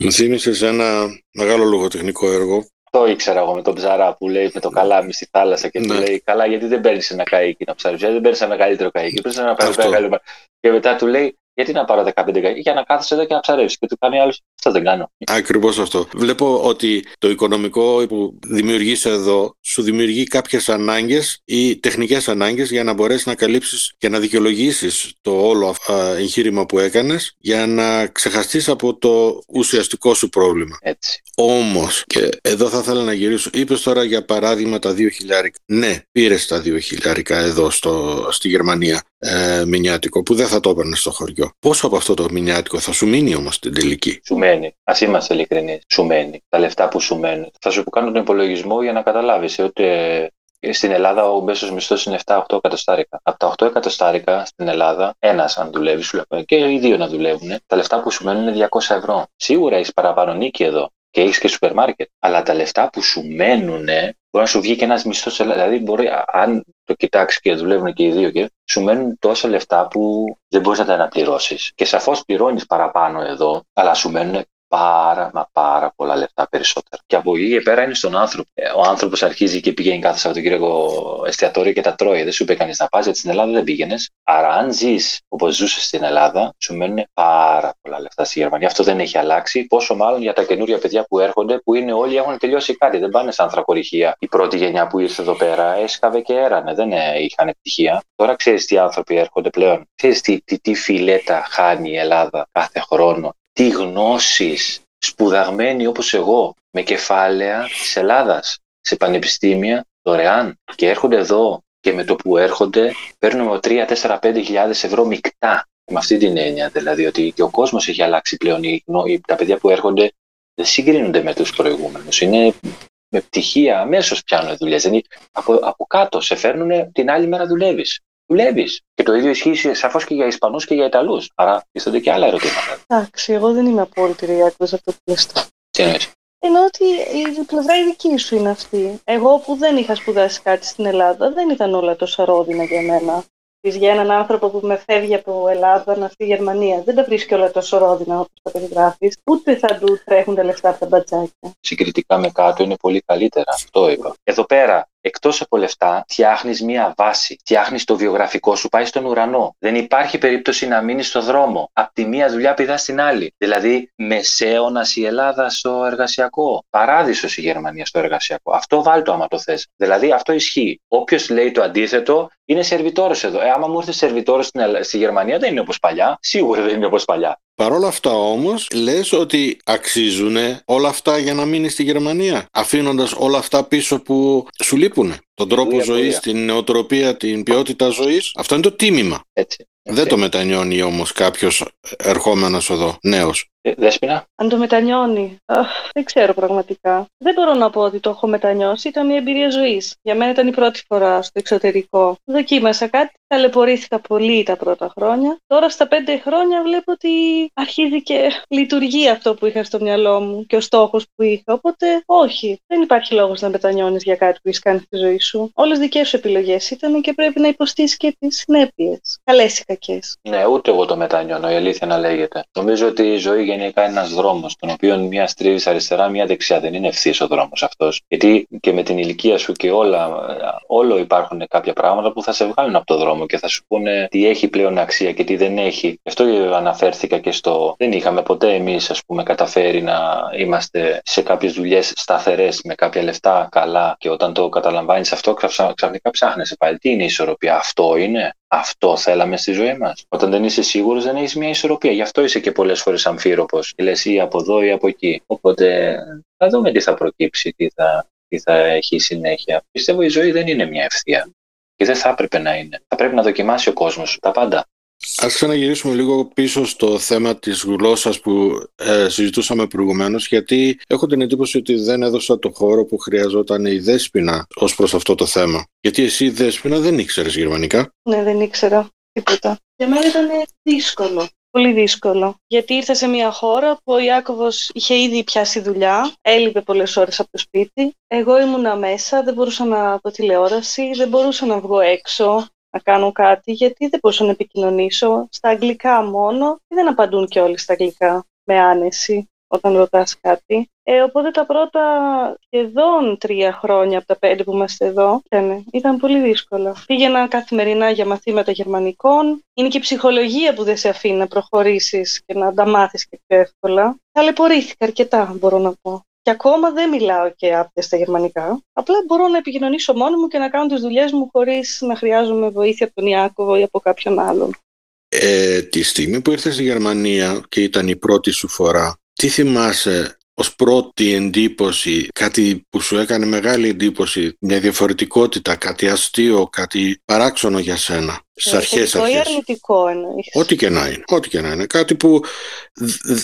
Μου θύμισες ένα μεγάλο λογοτεχνικό έργο. Το ήξερα εγώ με τον ψαρά που λέει με το καλάμι στη θάλασσα και ναι. του λέει: Καλά, γιατί δεν παίρνεις ένα καίκι να ψάρει. Γιατί δεν παίρνεις ένα μεγαλύτερο καίκι. Πρέπει να πάρει ένα μεγαλύτερο. Και μετά του λέει: Γιατί να πάρω 15 καίκι. Για να κάθεσαι εδώ και να ψαρεύεις. Και του κάνει άλλο: Αυτό δεν κάνω. Ακριβώς αυτό. Βλέπω ότι το οικονομικό που δημιουργείς εδώ σου δημιουργεί κάποιες ανάγκες ή τεχνικές ανάγκες για να μπορέσεις να καλύψεις και να δικαιολογήσεις το όλο εγχείρημα που έκανες για να ξεχαστείς από το ουσιαστικό σου πρόβλημα. Έτσι. Όμως, και εδώ θα ήθελα να γυρίσω, είπες τώρα για παράδειγμα τα 2.000. Ναι, πήρες τα 2.000 εδώ στο, στη Γερμανία ε, μηνιάτικο, που δεν θα το έπαιρνες στο χωριό. Πόσο από αυτό το μηνιάτικο θα σου μείνει όμως την τελική; Σου μένει. Α είμαστε ειλικρινείς. Σου μένει. Τα λεφτά που σου μένουν. Θα σου κάνω τον υπολογισμό για να καταλάβεις ότι ε, στην Ελλάδα ο μέσος μισθός είναι 7-8 εκατοστάρικα. Από τα 8 εκατοστάρικα στην Ελλάδα, ένας αν δουλεύει, σου λέω, και οι δύο να δουλεύουν, τα λεφτά που σου μένουν είναι 200 ευρώ. Σίγουρα έχεις παραπάνω νίκη εδώ και έχεις και σούπερ μάρκετ. Αλλά τα λεφτά που σου μένουν, μπορεί να σου βγει και ένας μισθός. Δηλαδή, μπορεί, αν το κοιτάξεις και δουλεύουν και οι δύο, και σου μένουν τόσα λεφτά που δεν μπορείς να τα αναπληρώσεις. Και σαφώς πληρώνεις παραπάνω εδώ, αλλά σου μένουν πάρα μα πάρα πολλά λεφτά περισσότερα. Και από εκεί και πέρα είναι στον άνθρωπο. Ε, ο άνθρωπος αρχίζει και πηγαίνει κάθε Σαββατοκύριακο εστιατόριο και τα τρώει. Δεν σου είπε κανείς να πας, γιατί στην Ελλάδα δεν πήγαινες. Άρα, αν ζεις όπως ζούσες στην Ελλάδα, σου μένουν πάρα πολλά λεφτά στη Γερμανία. Αυτό δεν έχει αλλάξει. Πόσο μάλλον για τα καινούρια παιδιά που έρχονται, που είναι όλοι έχουν τελειώσει κάτι. Δεν πάνε σαν ανθρακοριχεία. Η πρώτη γενιά που ήρθε εδώ πέρα έσκαβε και έρανε. Δεν ε, είχαν επιτυχία. Τώρα ξέρεις τι άνθρωποι έρχονται πλέον. Ξέρεις τι, τι, τι φιλέτα χάνει η Ελλάδα κάθε χρόνο τι γνώσεις σπουδαγμένοι όπως εγώ με κεφάλαια της Ελλάδας σε πανεπιστήμια δωρεάν. Και έρχονται εδώ και με το που έρχονται παίρνουμε 3, 4, 5 χιλιάδες ευρώ μεικτά. Με αυτή την έννοια δηλαδή ότι και ο κόσμος έχει αλλάξει πλέον τα παιδιά που έρχονται δεν συγκρίνονται με τους προηγούμενους. Είναι με πτυχία αμέσως πιάνουν δουλειές. Δηλαδή από, από κάτω σε φέρνουν την άλλη μέρα δουλεύεις δουλεύεις. Και το ίδιο ισχύει σαφώς και για Ισπανούς και για Ιταλούς. Άρα τίθενται και άλλα ερωτήματα. Εντάξει, εγώ δεν είμαι απόλυτη ριάκρη από το πλαίσιο. Τι εννοείς; Εννοώ ότι η πλευρά η δική σου είναι αυτή. Εγώ που δεν είχα σπουδάσει κάτι στην Ελλάδα, δεν ήταν όλα τόσο ρόδινα για μένα. Για έναν άνθρωπο που με φεύγει από Ελλάδα να στη Γερμανία, δεν τα βρίσκει όλα τόσο ρόδινα όπως τα περιγράφεις, ούτε θα του τρέχουν τα λεφτά από τα μπατζάκια. Συγκριτικά με κάτω είναι πολύ καλύτερα. Αυτό είπα. Εδώ πέρα εκτός από λεφτά, φτιάχνεις μία βάση. Φτιάχνεις το βιογραφικό σου, πάει στον ουρανό. Δεν υπάρχει περίπτωση να μείνεις στο δρόμο. Απ' τη μία δουλειά πηδάς στην άλλη. Δηλαδή, μεσαίωνας η Ελλάδα στο εργασιακό. Παράδεισος η Γερμανία στο εργασιακό. Αυτό βάλτο άμα το θες. Δηλαδή, αυτό ισχύει. Όποιος λέει το αντίθετο, είναι σερβιτόρος εδώ. Ε, άμα μου ήρθε σερβιτόρος στη Γερμανία, δεν είναι όπως παλιά. Σίγουρα δεν είναι όπως παλιά. Παρ' όλα αυτά όμως λες ότι αξίζουν όλα αυτά για να μείνεις στη Γερμανία αφήνοντας όλα αυτά πίσω που σου λείπουν. Τον τρόπο ζωής, την νεοτροπία, την ποιότητα ζωής. Αυτό είναι το τίμημα. Έτσι. Δεν το μετανιώνει όμως κάποιος ερχόμενος εδώ, νέος. Ε, Δέσποινα. Αν το μετανιώνει. Αχ, δεν ξέρω πραγματικά. Δεν μπορώ να πω ότι το έχω μετανιώσει. Ήταν μια εμπειρία ζωής. Για μένα ήταν η πρώτη φορά στο εξωτερικό. Δοκίμασα κάτι. Ταλαιπωρήθηκα πολύ τα πρώτα χρόνια. Τώρα στα πέντε χρόνια βλέπω ότι αρχίζει και λειτουργεί αυτό που είχα στο μυαλό μου και ο στόχος που είχα. Οπότε, όχι. Δεν υπάρχει λόγος να μετανιώνεις για κάτι που έχεις κάνει στη ζωή σου. Όλες δικές σου επιλογές ήταν και πρέπει να υποστείς και τις συνέπειες. Καλές ή κακές. Ναι, ούτε εγώ το μετανιώνω, η αλήθεια να λέγεται. Νομίζω ότι η ζωή γενικά είναι ένα δρόμος, τον οποίο μία στρίβει αριστερά, μία δεξιά. Δεν είναι ευθύς ο δρόμος αυτός. Γιατί και με την ηλικία σου και όλα, όλο υπάρχουν κάποια πράγματα που θα σε βγάλουν από το δρόμο και θα σου πούνε τι έχει πλέον αξία και τι δεν έχει. Γι' αυτό αναφέρθηκα και στο. Δεν είχαμε ποτέ εμείς, ας πούμε, καταφέρει να είμαστε σε κάποιες δουλειές σταθερές με κάποια λεφτά καλά και όταν το καταλαμβάνεις αυτό, ξαφνικά ψάχνεσαι πάλι. Τι είναι η ισορροπία, αυτό είναι. Αυτό θέλαμε στη ζωή μας. Όταν δεν είσαι σίγουρος, δεν έχεις μια ισορροπία. Γι' αυτό είσαι και πολλές φορές αμφίροπος. Λες ή από εδώ ή από εκεί. Οπότε θα δούμε τι θα προκύψει, τι θα, τι θα έχει συνέχεια. Πιστεύω η ζωή δεν είναι μια ευθεία. Και δεν θα έπρεπε να είναι. Θα πρέπει να δοκιμάσει ο κόσμος τα πάντα. Ας ξαναγυρίσουμε λίγο πίσω στο θέμα της γλώσσας που ε, συζητούσαμε προηγουμένως γιατί έχω την εντύπωση ότι δεν έδωσα το χώρο που χρειαζόταν η Δέσποινα ως προς αυτό το θέμα. Γιατί εσύ Δέσποινα δεν ήξερες γερμανικά. Ναι, δεν ήξερα τίποτα. Για μένα ήταν δύσκολο. Πολύ δύσκολο. Γιατί ήρθα σε μια χώρα που ο Ιάκωβος είχε ήδη πιάσει δουλειά, έλειπε πολλές ώρες από το σπίτι. Εγώ ήμουνα μέσα, δεν μπορούσα να δω τηλεόραση, δεν μπορούσα να βγω έξω, να κάνω κάτι, γιατί δεν μπορούσα να επικοινωνήσω στα αγγλικά μόνο και δεν απαντούν και όλοι στα αγγλικά με άνεση όταν ρωτάς κάτι. Ε, οπότε τα πρώτα σχεδόν τρία χρόνια από τα πέντε που είμαστε εδώ ήταν, ήταν πολύ δύσκολα. Πήγαινα καθημερινά για μαθήματα γερμανικών. Είναι και η ψυχολογία που δεν σε αφήνει να προχωρήσεις και να τα μάθεις και πιο εύκολα. Ταλαιπωρήθηκα αρκετά, μπορώ να πω. Και ακόμα δεν μιλάω και άπτε στα γερμανικά. Απλά μπορώ να επικοινωνήσω μόνο μου και να κάνω τις δουλειές μου χωρίς να χρειάζομαι βοήθεια από τον Ιάκωβο ή από κάποιον άλλον. Ε, τη στιγμή που ήρθες στη Γερμανία και ήταν η πρώτη σου φορά, τι θυμάσαι ως πρώτη εντύπωση, κάτι που σου έκανε μεγάλη εντύπωση, μια διαφορετικότητα, κάτι αστείο, κάτι παράξενο για σένα, στις Ε, αρχές θετικό ή αρχές. αρνητικό εννοείς. Ό,τι και να είναι, ό,τι και να είναι. Κάτι που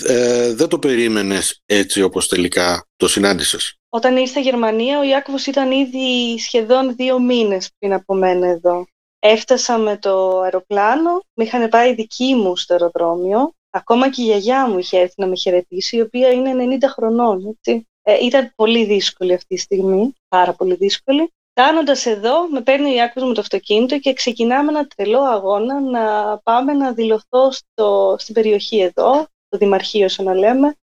ε, δεν το περίμενες έτσι όπως τελικά το συνάντησες. Όταν ήρθα Γερμανία, ο Ιάκωβος ήταν ήδη σχεδόν δύο μήνες πριν από μένα εδώ. Έφτασα με το αεροπλάνο, με είχαν πάει δικοί μου στο αεροδρόμιο. Ακόμα και η γιαγιά μου είχε έρθει να με χαιρετήσει, η οποία είναι 90 χρονών. Έτσι. Ε, ήταν πολύ δύσκολη αυτή η στιγμή, πάρα πολύ δύσκολη. Φτάνοντας εδώ, με παίρνει ο Ιάκωβος με το αυτοκίνητο και ξεκινάμε ένα τρελό αγώνα να πάμε να δηλωθώ στο, στην περιοχή εδώ, το Δημαρχείο, σαν να λέμε.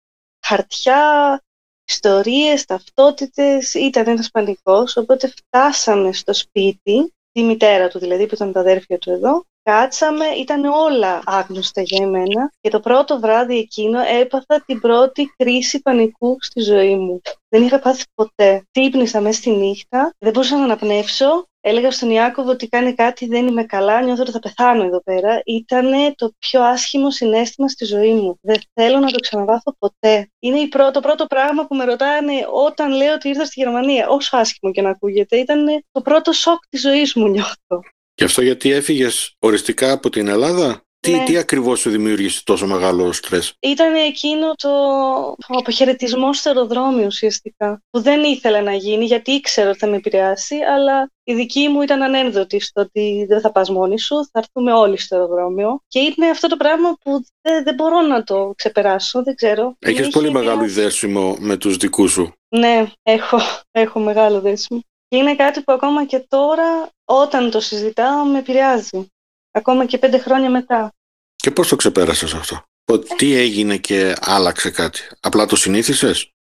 Χαρτιά, ιστορίες, ταυτότητες, ήταν ένας πανικός, οπότε φτάσαμε στο σπίτι, τη μητέρα του δηλαδή, που ήταν τα αδέρφια του εδώ, κάτσαμε, ήταν όλα άγνωστα για εμένα και το πρώτο βράδυ εκείνο έπαθα την πρώτη κρίση πανικού στη ζωή μου. Δεν είχα πάθει ποτέ. Ξύπνησα μέσα στη νύχτα, δεν μπορούσα να αναπνεύσω. Έλεγα στον Ιάκωβο ότι κάνει κάτι, δεν είμαι καλά, νιώθω ότι θα πεθάνω εδώ πέρα. Ήταν το πιο άσχημο συνέστημα στη ζωή μου. Δεν θέλω να το ξαναβάθω ποτέ. Είναι η πρω- το πρώτο πράγμα που με ρωτάνε όταν λέω ότι ήρθα στη Γερμανία. Όσο άσχημο και να ακούγεται, ήταν το πρώτο σοκ της ζωής μου, νιώθω. Και αυτό γιατί έφυγες οριστικά από την Ελλάδα; Τι, Ναι. τι ακριβώς σου δημιούργησε τόσο μεγάλο στρες; Ήταν εκείνο το ο αποχαιρετισμό στο αεροδρόμιο ουσιαστικά. Που δεν ήθελα να γίνει γιατί ήξερα ότι θα με επηρεάσει, αλλά η δική μου ήταν ανένδοτη στο ότι δεν θα πας μόνη σου, θα έρθουμε όλοι στο αεροδρόμιο. Και είναι αυτό το πράγμα που δεν, δεν μπορώ να το ξεπεράσω, δεν ξέρω. Έχεις Με πολύ είχε μεγάλο επηρεάσει. δέσιμο με τους δικούς σου. Ναι, έχω, έχω μεγάλο δέσμο. Και είναι κάτι που ακόμα και τώρα, όταν το συζητάω, με επηρεάζει. Ακόμα και πέντε χρόνια μετά. Και πώς το ξεπέρασες αυτό; Πο- Τι έγινε και άλλαξε κάτι; Απλά το συνήθισες;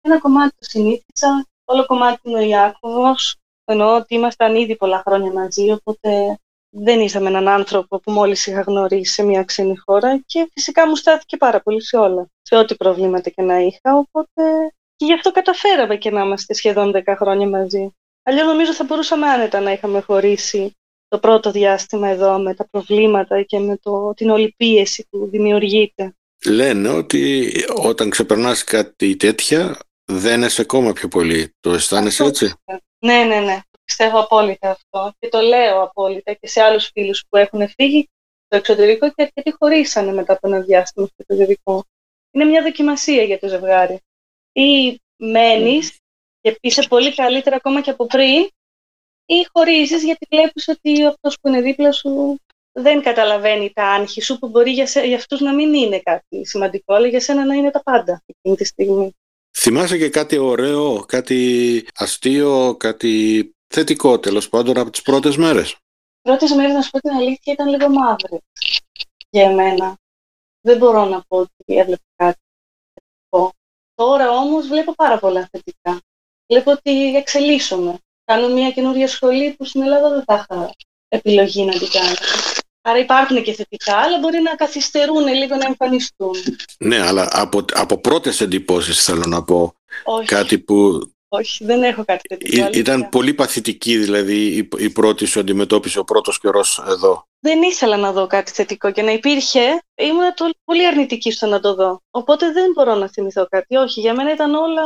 Ένα κομμάτι το συνήθισα, όλο κομμάτι είναι ο Ιάκωβος, Εννοώ ότι ήμασταν ήδη πολλά χρόνια μαζί, οπότε δεν ήσαμε έναν άνθρωπο που μόλις είχα γνωρίσει σε μια ξένη χώρα και φυσικά μου στάθηκε πάρα πολύ σε όλα, σε ό,τι προβλήματα και να είχα, οπότε και γι' αυτό καταφέραμε και να είμαστε σχεδόν 10 χρόνια μαζί. Αλλιώς νομίζω θα μπορούσαμε άνετα να είχαμε χωρίσει το πρώτο διάστημα εδώ με τα προβλήματα και με το, την όλη πίεση που δημιουργείται. Λένε ότι όταν ξεπερνάς κάτι τέτοια δένεσαι ακόμα πιο πολύ. Το αισθάνεσαι έτσι; Ναι, ναι, ναι. Πιστεύω απόλυτα αυτό και το λέω απόλυτα και σε άλλους φίλους που έχουν φύγει στο εξωτερικό και αρκετοί χωρίσανε μετά από ένα διάστημα στο εξωτερικό. Είναι μια δοκιμασία για το ζευγάρι. Ή μένεις και είσαι πολύ καλύτερα ακόμα και από πριν ή χωρίζεις γιατί βλέπεις ότι αυτός που είναι δίπλα σου δεν καταλαβαίνει τα άγχη σου που μπορεί για, σε, για αυτούς να μην είναι κάτι σημαντικό, αλλά για σένα να είναι τα πάντα εκείνη τη στιγμή. Θυμάσαι και κάτι ωραίο, κάτι αστείο, κάτι θετικό τέλος πάντων από τις πρώτες μέρες; Πρώτες μέρες, να σου πω την αλήθεια, ήταν λίγο μαύρη για εμένα. Δεν μπορώ να πω ότι έβλεπα κάτι θετικό. Τώρα όμως βλέπω πάρα πολλά θετικά. Βλέπω ότι εξελίσσομαι. Κάνω μια καινούργια σχολή που στην Ελλάδα δεν θα είχα επιλογή να την κάνω. Άρα υπάρχουν και θετικά, αλλά μπορεί να καθυστερούν λίγο να εμφανιστούν. Ναι, αλλά από, από πρώτες εντυπώσεις θέλω να πω. Όχι. Κάτι που Όχι, δεν έχω κάτι θετικό. αλήθεια. ήταν πολύ παθητική δηλαδή η, η πρώτη σου αντιμετώπιση, ο πρώτος καιρός εδώ. Δεν ήθελα να δω κάτι θετικό και να υπήρχε. Ήμουν το- πολύ αρνητική στο να το δω. Οπότε δεν μπορώ να θυμηθώ κάτι. Όχι, για μένα ήταν όλα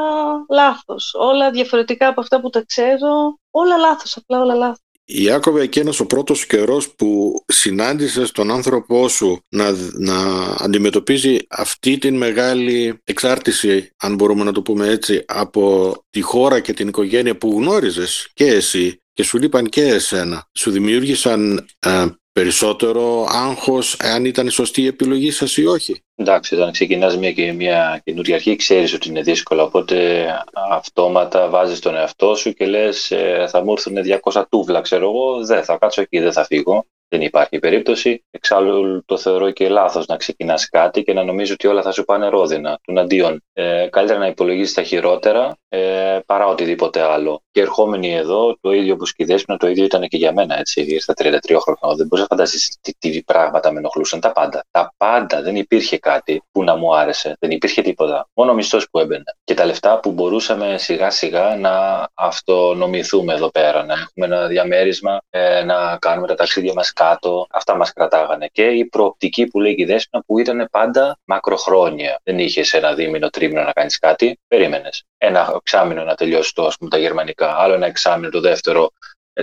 λάθος. Όλα διαφορετικά από αυτά που τα ξέρω. Όλα λάθος, απλά όλα λάθος. Ιάκωβε, εκείνος ο πρώτος καιρός που συνάντησες τον άνθρωπό σου να, να αντιμετωπίζει αυτή την μεγάλη εξάρτηση, αν μπορούμε να το πούμε έτσι, από τη χώρα και την οικογένεια που γνώριζες και εσύ και σου λείπαν και εσένα. Σου δημιούργησαν ε, περισσότερο άγχος εάν ήταν σωστή η επιλογή σας ή όχι; Εντάξει, όταν ξεκινάς μια, και μια καινούργια αρχή, ξέρεις ότι είναι δύσκολο. Οπότε αυτόματα βάζεις τον εαυτό σου και λες ε, θα μου έρθουν 200 τούβλα, ξέρω εγώ, δεν θα κάτσω εκεί, δεν θα φύγω. Δεν υπάρχει περίπτωση. Εξάλλου το θεωρώ και λάθος να ξεκινάς κάτι και να νομίζεις ότι όλα θα σου πάνε ρόδινα. Τουναντίον, ε, καλύτερα να υπολογίσεις τα χειρότερα ε, παρά οτιδήποτε άλλο. Και ερχόμενοι εδώ, το ίδιο που σκηδέσουν, το ίδιο ήταν και για μένα. Έτσι. Ήρθα 33 χρόνια. Δεν μπορεί να φανταστείς τι, τι πράγματα με ενοχλούσαν. Τα πάντα. Τα πάντα. Δεν υπήρχε κάτι που να μου άρεσε. Δεν υπήρχε τίποτα. Μόνο ο μισθός που έμπαινε. Και τα λεφτά που μπορούσαμε σιγά σιγά να αυτονομηθούμε εδώ πέρα. Να έχουμε ένα διαμέρισμα, ε, να κάνουμε τα ταξίδια μας κάτω. Αυτά μας κρατάγανε. Και η προοπτική που λέει η Δέσποινα που ήταν πάντα μακροχρόνια. Δεν είχε ένα δίμηνο, τρίμηνο να κάνεις κάτι. Περίμενες. Ένα εξάμηνο να τελειώσει το, ας πούμε, τα γερμανικά, άλλο ένα εξάμηνο το δεύτερο, ε,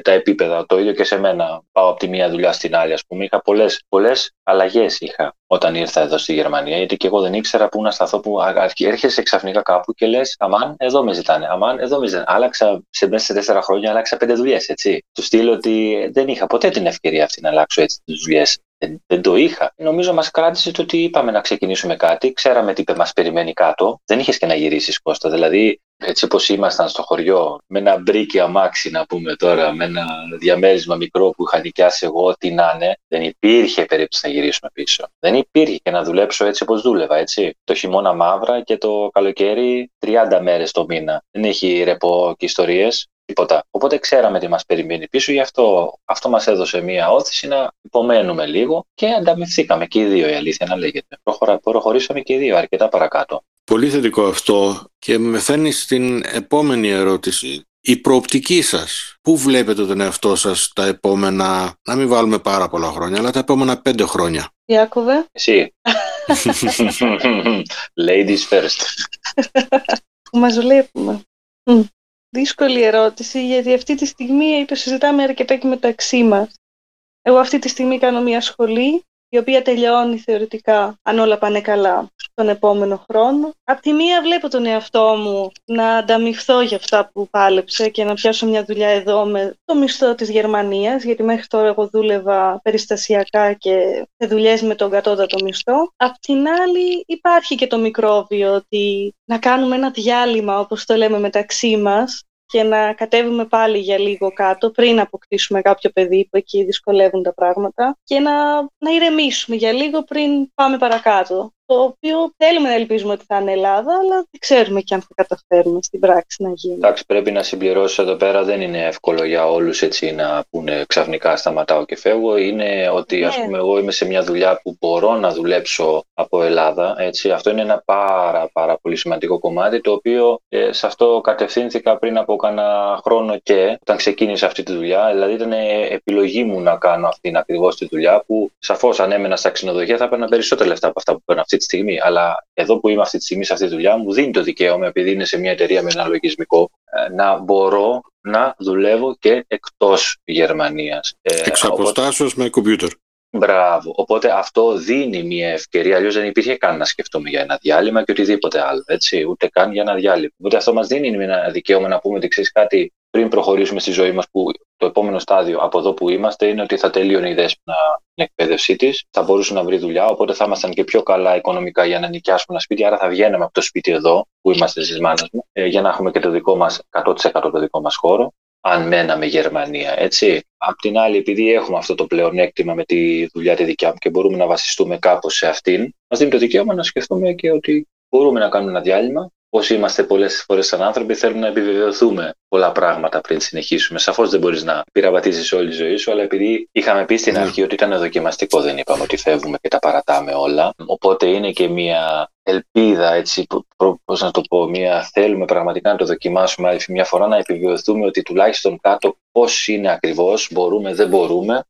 τα επίπεδα. Το ίδιο και σε μένα. Πάω από τη μία δουλειά στην άλλη, ας πούμε. Είχα πολλές πολλές αλλαγές είχα όταν ήρθα εδώ στη Γερμανία, γιατί και εγώ δεν ήξερα πού να σταθώ. Που α- αρχι- έρχεσαι ξαφνικά κάπου και λες: Αμάν, εδώ με ζητάνε. Αμάν, εδώ με ζητάνε. Άλλαξα σε μέσα σε τέσσερα χρόνια, άλλαξα πέντε δουλειές, έτσι. Του στείλω ότι δεν είχα ποτέ την ευκαιρία αυτή να αλλάξω έτσι τις δουλειές. Δεν, δεν το είχα. Νομίζω μας κράτησε το ότι είπαμε να ξεκινήσουμε κάτι. Ξέραμε τι μας περιμένει κάτω. Δεν είχες και να γυρίσεις Κώστα. Δηλαδή, έτσι όπως ήμασταν στο χωριό, με ένα μπρίκι αμάξι, να πούμε τώρα, με ένα διαμέρισμα μικρό που είχα νοικιάσει εγώ, ό,τι να είναι, δεν υπήρχε περίπτωση να γυρίσουμε πίσω. Δεν υπήρχε και να δουλέψω έτσι όπως δούλευα, έτσι. Το χειμώνα μαύρα και το καλοκαίρι 30 μέρες το μήνα. Δεν έχει ρεπό και ιστορίες. Τίποτα. Οπότε ξέραμε τι μας περιμένει πίσω, γι' αυτό αυτό μας έδωσε μία όθηση να υπομένουμε λίγο και ανταμυφθήκαμε και οι δύο, η αλήθεια να λέγεται. Προχωρα, προχωρήσαμε και οι δύο αρκετά παρακάτω. Πολύ θετικό αυτό και με φέρνει στην επόμενη ερώτηση. Η προοπτική σας, πού βλέπετε τον εαυτό σας τα επόμενα, να μην βάλουμε πάρα πολλά χρόνια, αλλά τα επόμενα πέντε χρόνια; Ιάκωβε, Εσύ. Ladies first. που μας βλέπουμε. Μμ. Δύσκολη ερώτηση, γιατί αυτή τη στιγμή το συζητάμε αρκετά και μεταξύ μας. Εγώ αυτή τη στιγμή κάνω μια σχολή, η οποία τελειώνει θεωρητικά, αν όλα πάνε καλά, τον επόμενο χρόνο. Απ' τη μία βλέπω τον εαυτό μου να ανταμυφθώ για αυτά που πάλεψε και να πιάσω μια δουλειά εδώ με το μισθό της Γερμανίας, γιατί μέχρι τώρα εγώ δούλευα περιστασιακά και σε δουλειές με τον κατώτατο μισθό. Απ' την άλλη υπάρχει και το μικρόβιο ότι να κάνουμε ένα διάλειμμα, όπως το λέμε μεταξύ μας, και να κατέβουμε πάλι για λίγο κάτω πριν αποκτήσουμε κάποιο παιδί που εκεί δυσκολεύουν τα πράγματα και να, να ηρεμήσουμε για λίγο πριν πάμε παρακάτω. Το οποίο θέλουμε να ελπίζουμε ότι θα είναι Ελλάδα, αλλά δεν ξέρουμε και αν θα καταφέρουμε στην πράξη να γίνει. Εντάξει, πρέπει να συμπληρώσω εδώ πέρα, δεν είναι εύκολο για όλους έτσι να πούνε ξαφνικά σταματάω και φεύγω. Είναι ότι ας Ναι. πούμε εγώ είμαι σε μια δουλειά που μπορώ να δουλέψω από Ελλάδα. Έτσι. Αυτό είναι ένα πάρα, πάρα πολύ σημαντικό κομμάτι το οποίο ε, σε αυτό κατευθύνθηκα πριν από κάνα χρόνο και όταν ξεκίνησα αυτή τη δουλειά. Δηλαδή ήταν επιλογή μου να κάνω αυτήν ακριβώς τη δουλειά που σαφώς αν έμενα στα ξενοδοχεία θα έπαιρνα περισσότερα λεφτά από αυτά που παίρνω αυτή τη στιγμή. Αλλά εδώ που είμαι αυτή τη στιγμή σε αυτή τη δουλειά μου δίνει το δικαίωμα, επειδή είναι σε μια εταιρεία με ένα λογισμικό, ε, να μπορώ να δουλεύω και εκτός Γερμανίας. Ε, Εξ οπότε- αποστάσεως με κομπιούτερ. Μπράβο. Οπότε αυτό δίνει μια ευκαιρία. Αλλιώς δεν υπήρχε καν να σκεφτούμε για ένα διάλειμμα και οτιδήποτε άλλο. Έτσι, ούτε καν για ένα διάλειμμα. Οπότε αυτό μας δίνει ένα δικαίωμα να πούμε ότι ξέρεις κάτι πριν προχωρήσουμε στη ζωή μας, που το επόμενο στάδιο από εδώ που είμαστε είναι ότι θα τελείωνε η δέσποινα την εκπαίδευσή της, θα μπορούσε να βρει δουλειά, οπότε θα ήμασταν και πιο καλά οικονομικά για να νοικιάσουμε ένα σπίτι. Άρα θα βγαίναμε από το σπίτι εδώ που είμαστε στις μάνες μου, ε, για να έχουμε και το δικό μας 100% το δικό μας χώρο αν μέναμε Γερμανία, έτσι. Απ' την άλλη, επειδή έχουμε αυτό το πλεονέκτημα με τη δουλειά τη δικιά μου και μπορούμε να βασιστούμε κάπως σε αυτήν, μας δίνει το δικαίωμα να σκεφτούμε και ότι μπορούμε να κάνουμε ένα διάλειμμα. Όσοι είμαστε πολλές φορές σαν άνθρωποι, θέλουμε να επιβεβαιωθούμε πολλά πράγματα πριν συνεχίσουμε. Σαφώς δεν μπορείς να πειραματίσει όλη τη ζωή σου, αλλά επειδή είχαμε πει στην Ναι. αρχή ότι ήταν δοκιμαστικό, δεν είπαμε ότι φεύγουμε και τα παρατάμε όλα. Οπότε είναι και μια ελπίδα, έτσι, πώς να το πω, μια θέλουμε πραγματικά να το δοκιμάσουμε άλλη μια φορά, να επιβεβαιωθούμε ότι τουλάχιστον κάτω πώς είναι ακριβώς, μπορούμε, δεν μπορούμε.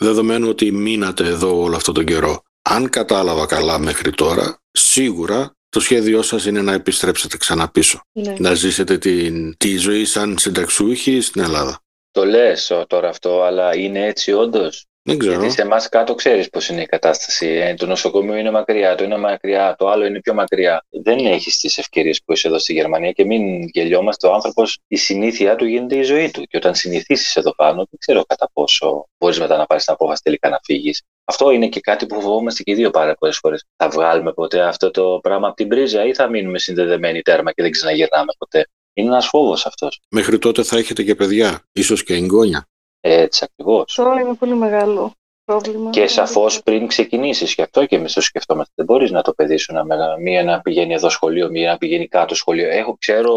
Δεδομένου ότι μείνατε εδώ όλο αυτόν τον καιρό. Αν κατάλαβα καλά μέχρι τώρα, σίγουρα το σχέδιό σας είναι να επιστρέψετε ξανά πίσω. Ναι. Να ζήσετε την, τη ζωή σαν συνταξιούχοι στην Ελλάδα. Το λες ο, τώρα αυτό, αλλά είναι έτσι όντως; Δεν ξέρω. Γιατί σε εμάς κάτω ξέρεις πώς είναι η κατάσταση. Ε, το νοσοκομείο είναι μακριά, το είναι μακριά, το άλλο είναι πιο μακριά. Δεν έχεις τις ευκαιρίες που είσαι εδώ στη Γερμανία και μην γελιόμαστε. Ο άνθρωπος, η συνήθεια του γίνεται η ζωή του. Και όταν συνηθίσεις εδώ πάνω, δεν ξέρω κατά πόσο μπορείς μετά να πάρεις την απόφαση τελικά να φύγεις. Αυτό είναι και κάτι που φοβόμαστε και οι δύο πάρα πολλές φορές. Θα βγάλουμε ποτέ αυτό το πράγμα από την πρίζα ή θα μείνουμε συνδεδεμένοι τέρμα και δεν ξαναγυρνάμε ποτέ; Είναι ένας φόβος αυτός. Μέχρι τότε θα έχετε και παιδιά, ίσως και εγγόνια. Έτσι ακριβώς. Αυτό είναι πολύ μεγάλο πρόβλημα. Και σαφώς πριν ξεκινήσεις, και αυτό και εμείς το σκεφτόμαστε. Δεν μπορείς να το παιδί σου να, μεγα- μία να πηγαίνει εδώ σχολείο, μία να πηγαίνει κάτω σχολείο. Έχω, ξέρω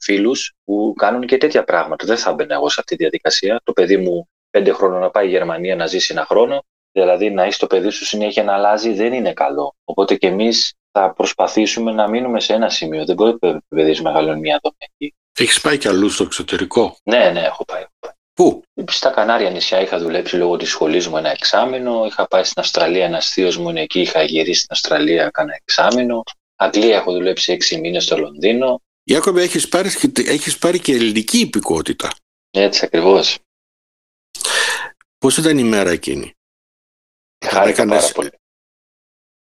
φίλους που κάνουν και τέτοια πράγματα. Δεν θα μπαίνα εγώ σε αυτή τη διαδικασία. Το παιδί μου πέντε χρόνια να πάει η Γερμανία να ζήσει ένα χρόνο. Δηλαδή να έχει το παιδί σου συνέχεια να αλλάζει δεν είναι καλό. Οπότε και εμείς θα προσπαθήσουμε να μείνουμε σε ένα σημείο. Δεν μπορεί το παιδί σου να μεγαλώνει μια δομή εκεί. Έχεις πάει κι αλλού στο εξωτερικό; Ναι, ναι, έχω πάει. έχω πάει. Πού; Στα Κανάρια νησιά είχα δουλέψει λόγω της σχολής μου ένα εξάμεινο. Είχα πάει στην Αυστραλία, ένας θείος μου είναι εκεί. Είχα γυρίσει στην Αυστραλία, έκανα εξάμεινο. Αγγλία έχω δουλέψει έξι μήνες στο Λονδίνο. Ιάκωβε, έχεις πάρει, έχεις πάρει και ελληνική υπηκότητα. Έτσι ακριβώς. Πώς ήταν η μέρα εκείνη; Χάρηκα έκανες- πάρα πολύ.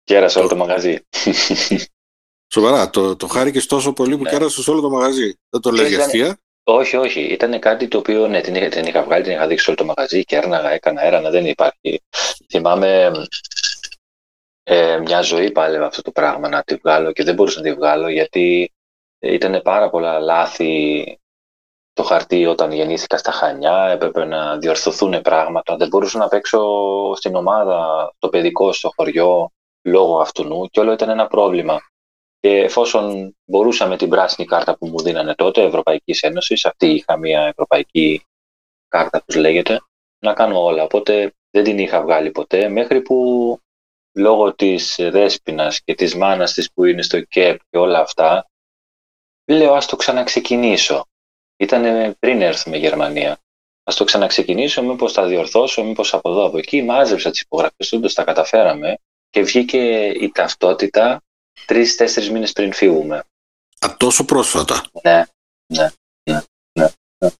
Κέρασα όλο Το- το μαγαζί. Σοβαρά, το, το χάρηκες τόσο πολύ που Ναι. κέρασες όλο το μαγαζί. Δεν το λες για Ήταν- αστεία. όχι, όχι. Ήταν κάτι το οποίο ναι, την, είχα, την είχα βγάλει, την είχα δείξει όλο το μαγαζί. Κέρναγα, έκανα έρανα, δεν υπάρχει. Θυμάμαι ε, μια ζωή πάλευα αυτό το πράγμα να τη βγάλω και δεν μπορούσα να τη βγάλω γιατί ήταν πάρα πολλά λάθη το χαρτί όταν γεννήθηκα στα Χανιά, έπρεπε να διορθωθούν πράγματα. Δεν μπορούσα να παίξω στην ομάδα, το παιδικό, στο χωριό, λόγω αυτού και όλο ήταν ένα πρόβλημα. Και εφόσον μπορούσα με την πράσινη κάρτα που μου δίνανε τότε, Ευρωπαϊκής Ένωσης, αυτή είχα μια ευρωπαϊκή κάρτα, που λέγεται, να κάνω όλα. Οπότε δεν την είχα βγάλει ποτέ, μέχρι που λόγω της δέσποινας και της μάνας της που είναι στο ΚΕΠ και όλα αυτά, λέω ας το ξαναξεκινήσω. Ήταν πριν έρθουμε Γερμανία. Ας το ξαναξεκινήσω, μήπως τα διορθώσω, μήπως από εδώ από εκεί. Μάζεψα τις υπογραφές, όντως τα καταφέραμε και βγήκε η ταυτότητα τρεις-τέσσερις μήνες πριν φύγουμε. Α, τόσο πρόσφατα. Ναι, ναι, ναι, ναι, ναι.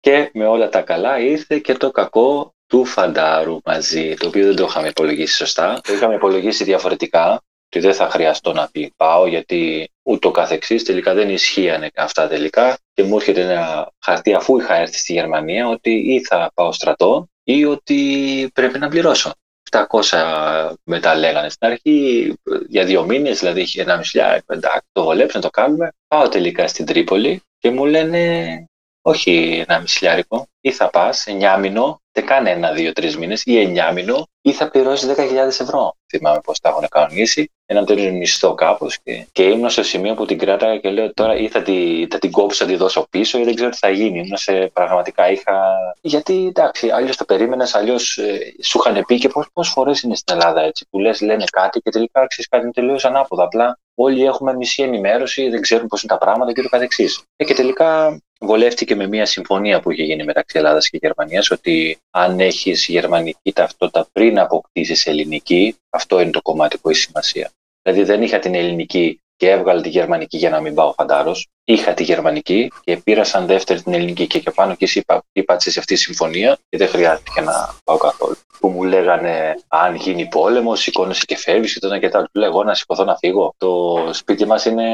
Και με όλα τα καλά ήρθε και το κακό του φαντάρου μαζί, το οποίο δεν το είχαμε υπολογίσει σωστά. Το είχαμε υπολογίσει διαφορετικά, ότι δεν θα χρειαστώ να πει πάω, γιατί ούτω καθεξής τελικά δεν ισχύανε αυτά τελικά και μου έρχεται ένα χαρτί αφού είχα έρθει στη Γερμανία ότι ή θα πάω στρατό ή ότι πρέπει να πληρώσω. 700 μετά λέγανε στην αρχή για δύο μήνες, δηλαδή είχε ένα μισλιά, εντάξει, το βολέψουμε, το κάνουμε. Πάω τελικά στην Τρίπολη και μου λένε όχι ένα μισιλιάρικο, ή θα πας εννιάμινο, δεν κάνει ένα, δύο, τρεις μήνες, ή εννιάμινο, ή θα πληρώσεις 10.000 ευρώ. Θυμάμαι πώς τα έχουν κανονίσει. Έναν τέτοιο μισθό κάπως. Και, και ήμουν στο σημείο που την κράταγα και λέω τώρα ή θα, τη, θα την κόψω, θα τη δώσω πίσω, ή δεν ξέρω τι θα γίνει. Ήμουν σε πραγματικά είχα. Γιατί εντάξει, αλλιώς το περίμενες, αλλιώς ε, σου είχαν πει και πόσε φορές είναι στην Ελλάδα έτσι που λες, λένε κάτι και τελικά ξέρεις κάτι τελείως ανάποδα. Απλά όλοι έχουμε μισή ενημέρωση, δεν ξέρουν πώς είναι τα πράγματα και το καθεξής. Ε, και τελικά βολεύτηκε με μια συμφωνία που είχε γίνει μεταξύ Ελλάδας και Γερμανίας ότι αν έχεις γερμανική ταυτότητα πριν αποκτήσεις ελληνική, αυτό είναι το κομμάτι που έχει σημασία. Δηλαδή δεν είχα την ελληνική και έβγαλε τη γερμανική για να μην πάω φαντάρος. Είχα τη γερμανική και πήρα σαν δεύτερη την ελληνική και και πάνω και εσύ είπα, είπα σε αυτή τη συμφωνία και δεν χρειάστηκε να πάω καθόλου. Που μου λέγανε αν γίνει πόλεμος, σηκώνεσαι και φεύγεις και τότε και τα Του λέγω να σηκωθώ να φύγω. Το σπίτι μας είναι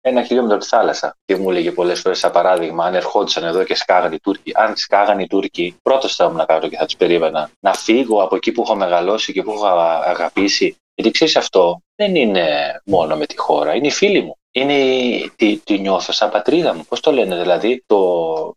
ένα χιλιόμετρο τη θάλασσα. Και μου έλεγε πολλές φορές, σαν παράδειγμα, αν ερχόντουσαν εδώ και σκάγαν οι Τούρκοι, αν σκάγαν οι Τούρκοι, πρώτος θα ήμουν κάτω και θα τους περίμενα να φύγω από εκεί που έχω μεγαλώσει και που έχω αγαπήσει γιατί ξέρεις αυτό δεν είναι μόνο με τη χώρα, είναι οι φίλοι μου. Είναι τη, τη νιώθω σαν πατρίδα μου. Πώς το λένε, δηλαδή, το,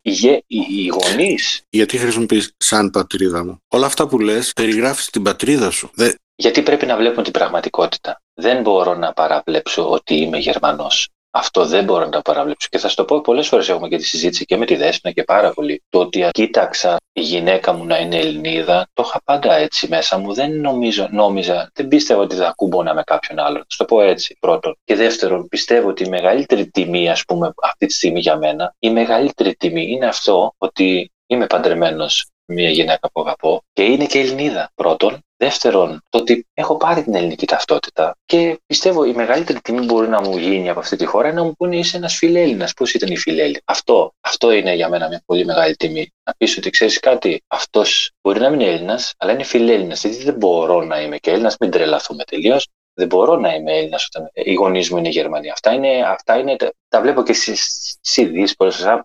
οι, οι, οι γονείς. Γιατί χρησιμοποιείς σαν πατρίδα μου; Όλα αυτά που λες, περιγράφεις την πατρίδα σου. Γιατί πρέπει να βλέπουν την πραγματικότητα. Δεν μπορώ να παραβλέψω ότι είμαι Γερμανός. Αυτό δεν μπορώ να το παραβλέψω. Και θα σου το πω πολλές φορές έχουμε και τη συζήτηση και με τη Δέσποινα και πάρα πολύ. Το ότι κοίταξα η γυναίκα μου να είναι Ελληνίδα, το είχα πάντα έτσι μέσα μου. Δεν νομίζω, νόμιζα, δεν πίστευα ότι θα κούμπονα με κάποιον άλλον. Θα το πω έτσι πρώτον. Και δεύτερον, πιστεύω ότι η μεγαλύτερη τιμή, ας πούμε, αυτή τη στιγμή για μένα, η μεγαλύτερη τιμή είναι αυτό ότι είμαι παντρεμένος μια γυναίκα που αγαπώ και είναι και Ελληνίδα πρώτον. Δεύτερον, το ότι έχω πάρει την ελληνική ταυτότητα και πιστεύω η μεγαλύτερη τιμή που μπορεί να μου γίνει από αυτή τη χώρα είναι να μου πούνε είσαι ένας φιλέλληνας. Πώς ήταν η φιλέλληνα. Αυτό, αυτό είναι για μένα μια πολύ μεγάλη τιμή. Να πεις ότι ξέρεις κάτι, αυτός μπορεί να μην είναι Έλληνας, αλλά είναι φιλέλληνας. Γιατί δεν μπορώ να είμαι και Έλληνας, μην τρελαθούμε τελείως. Δεν μπορώ να είμαι Έλληνας όταν οι γονείς μου είναι Γερμανοί. Αυτά είναι, αυτά είναι τα βλέπω και στις ειδήσεις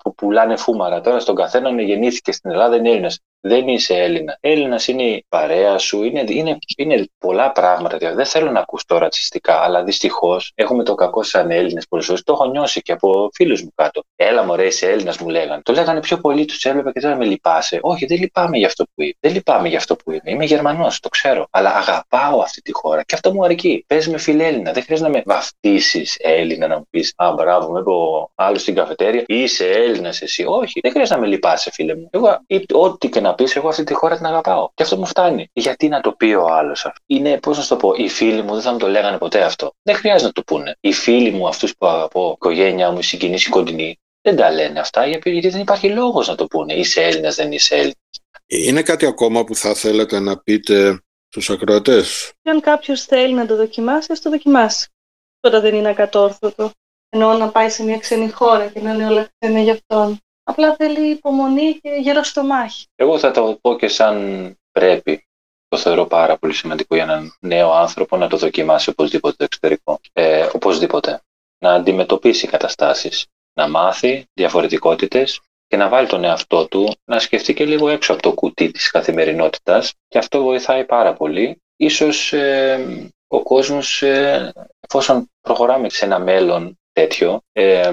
που πουλάνε φούμαρα. Τώρα στον καθένα γεννήθηκε στην Ελλάδα, είναι Έλληνας δεν είσαι Έλληνα. Έλληνας είναι η παρέα σου, είναι, είναι, είναι πολλά πράγματα. Δεν θέλω να ακούσω ρατσιστικά, αλλά δυστυχώς έχουμε το κακό σαν Έλληνες πολλές φορές. Το έχω νιώσει και από φίλους μου κάτω. Έλα, μωρέ, είσαι Έλληνας, μου λέγανε. Το λέγανε πιο πολύ, τους έβλεπα και τώρα με λυπάσαι. Όχι, δεν λυπάμαι για αυτό που είμαι. Δεν λυπάμαι για αυτό που είμαι. Είμαι Γερμανός, το ξέρω. Αλλά αγαπάω αυτή τη χώρα και αυτό μου αρκεί. Πες με φιλέλληνα. Δεν χρειάζεται να με βαφτίσεις Έλληνα, να μου πεις Α, μπράβο, με ο άλλο στην καφετέρια. Είσαι Έλληνας εσύ. Όχι, δεν χρειάζεται να με λυπάσαι, φίλε μου. Εγώ, ό,τι και να πεις, εγώ αυτή τη χώρα την αγαπάω. Και αυτό μου φτάνει. Γιατί να το πει ο άλλος αυτό; Είναι, πώς να σου το πω, οι φίλοι μου δεν θα μου το λέγανε ποτέ αυτό. Δεν χρειάζεται να το πούνε. Οι φίλοι μου, αυτούς που αγαπώ, η οικογένειά μου, οι συγγενεί, οι κοντινοί, δεν τα λένε αυτά γιατί δεν υπάρχει λόγος να το πούνε. Είσαι Έλληνας, δεν είσαι Έλληνας. Είναι κάτι ακόμα που θα θέλετε να πείτε στους ακροατές; Αν κάποιος θέλει να το δοκιμάσει, ας το δοκιμάσει. Τώρα δεν είναι ακατόρθωτο. Ενώ να πάει σε μια ξένη χώρα και να είναι όλα ξένα για αυτόν. Απλά θέλει υπομονή και γερό στο μάχη. Εγώ θα το πω και σαν πρέπει. Το θεωρώ πάρα πολύ σημαντικό για έναν νέο άνθρωπο να το δοκιμάσει οπωσδήποτε το εξωτερικό. Ε, οπωσδήποτε. Να αντιμετωπίσει καταστάσεις. Να μάθει διαφορετικότητες και να βάλει τον εαυτό του να σκεφτεί και λίγο έξω από το κουτί της καθημερινότητας και αυτό βοηθάει πάρα πολύ. Ίσως ε, ο κόσμος, ε, εφόσον προχωράμε σε ένα μέλλον τέτοιο, ε,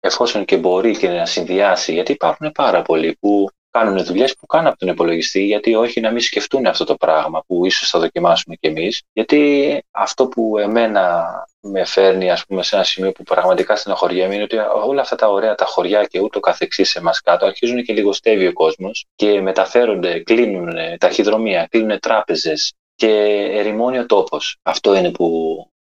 εφόσον και μπορεί και να συνδυάσει, γιατί υπάρχουν πάρα πολλοί που κάνουν δουλειές που κάνουν από τον υπολογιστή, γιατί όχι να μην σκεφτούν αυτό το πράγμα που ίσως θα δοκιμάσουμε κι εμείς. Γιατί αυτό που εμένα με φέρνει ας πούμε, σε ένα σημείο που πραγματικά στενοχωριέμαι είναι ότι όλα αυτά τα ωραία τα χωριά και ούτω καθεξής σε εμά κάτω αρχίζουν και λιγοστεύει ο κόσμος και μεταφέρονται, κλείνουν ταχυδρομεία, κλείνουν τράπεζες και ερημώνει ο τόπος. Αυτό είναι που,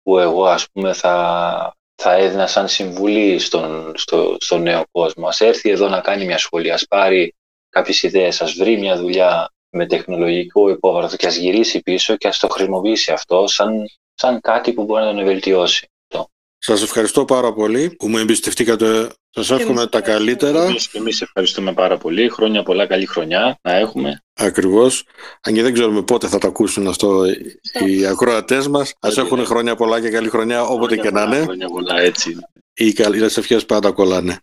που εγώ ας πούμε θα, θα έδινα σαν συμβουλή στον, στο, στο νέο κόσμο. Ας έρθει εδώ να κάνει μια σχολή, ας πάρει κάποιες ιδέες, ας βρει μια δουλειά με τεχνολογικό υπόβαθρο και ας γυρίσει πίσω και ας το χρησιμοποιήσει αυτό σαν, σαν κάτι που μπορεί να τον βελτιώσει. Σας ευχαριστώ πάρα πολύ που μου εμπιστευτήκατε. Σας εύχομαι τα καλύτερα. Και εμείς ευχαριστούμε πάρα πολύ. Χρόνια πολλά, καλή χρονιά να έχουμε. Ακριβώς. Αν και δεν ξέρουμε πότε θα το ακούσουν αυτό οι ακροατές μας. Ας έχουν χρόνια πολλά και καλή χρονιά όποτε και να είναι. Χρόνια πολλά, έτσι. Οι καλές ευχές πάντα κολλάνε.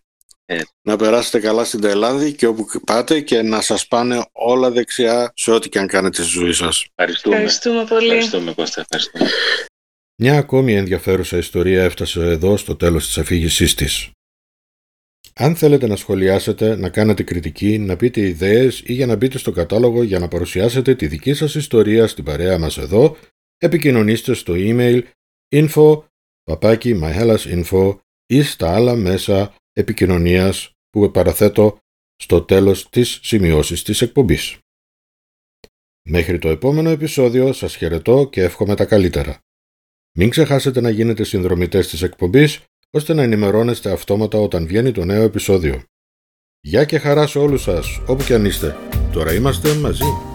Ε. Να περάσετε καλά στην Ταϊλάνδη και όπου πάτε και να σας πάνε όλα δεξιά σε ό,τι και αν κάνετε στη ζωή σας. Ευχαριστούμε. Ευχαριστούμε πολύ. Ευχαριστούμε Κώστα. Ευχαριστούμε. Μια ακόμη ενδιαφέρουσα ιστορία έφτασε εδώ στο τέλος της αφήγησής της. Αν θέλετε να σχολιάσετε, να κάνετε κριτική, να πείτε ιδέες ή για να μπείτε στο κατάλογο για να παρουσιάσετε τη δική σας ιστορία στην παρέα μας εδώ, επικοινωνήστε στο email info myhellasinfo ή στα άλλα μέσα επικοινωνίας που παραθέτω στο τέλος της σημειώσης της εκπομπής. Μέχρι το επόμενο επεισόδιο σας χαιρετώ και εύχομαι τα καλύτερα. Μην ξεχάσετε να γίνετε συνδρομητές της εκπομπής ώστε να ενημερώνεστε αυτόματα όταν βγαίνει το νέο επεισόδιο. Γεια και χαρά σε όλους σας, όπου και αν είστε. Τώρα είμαστε μαζί.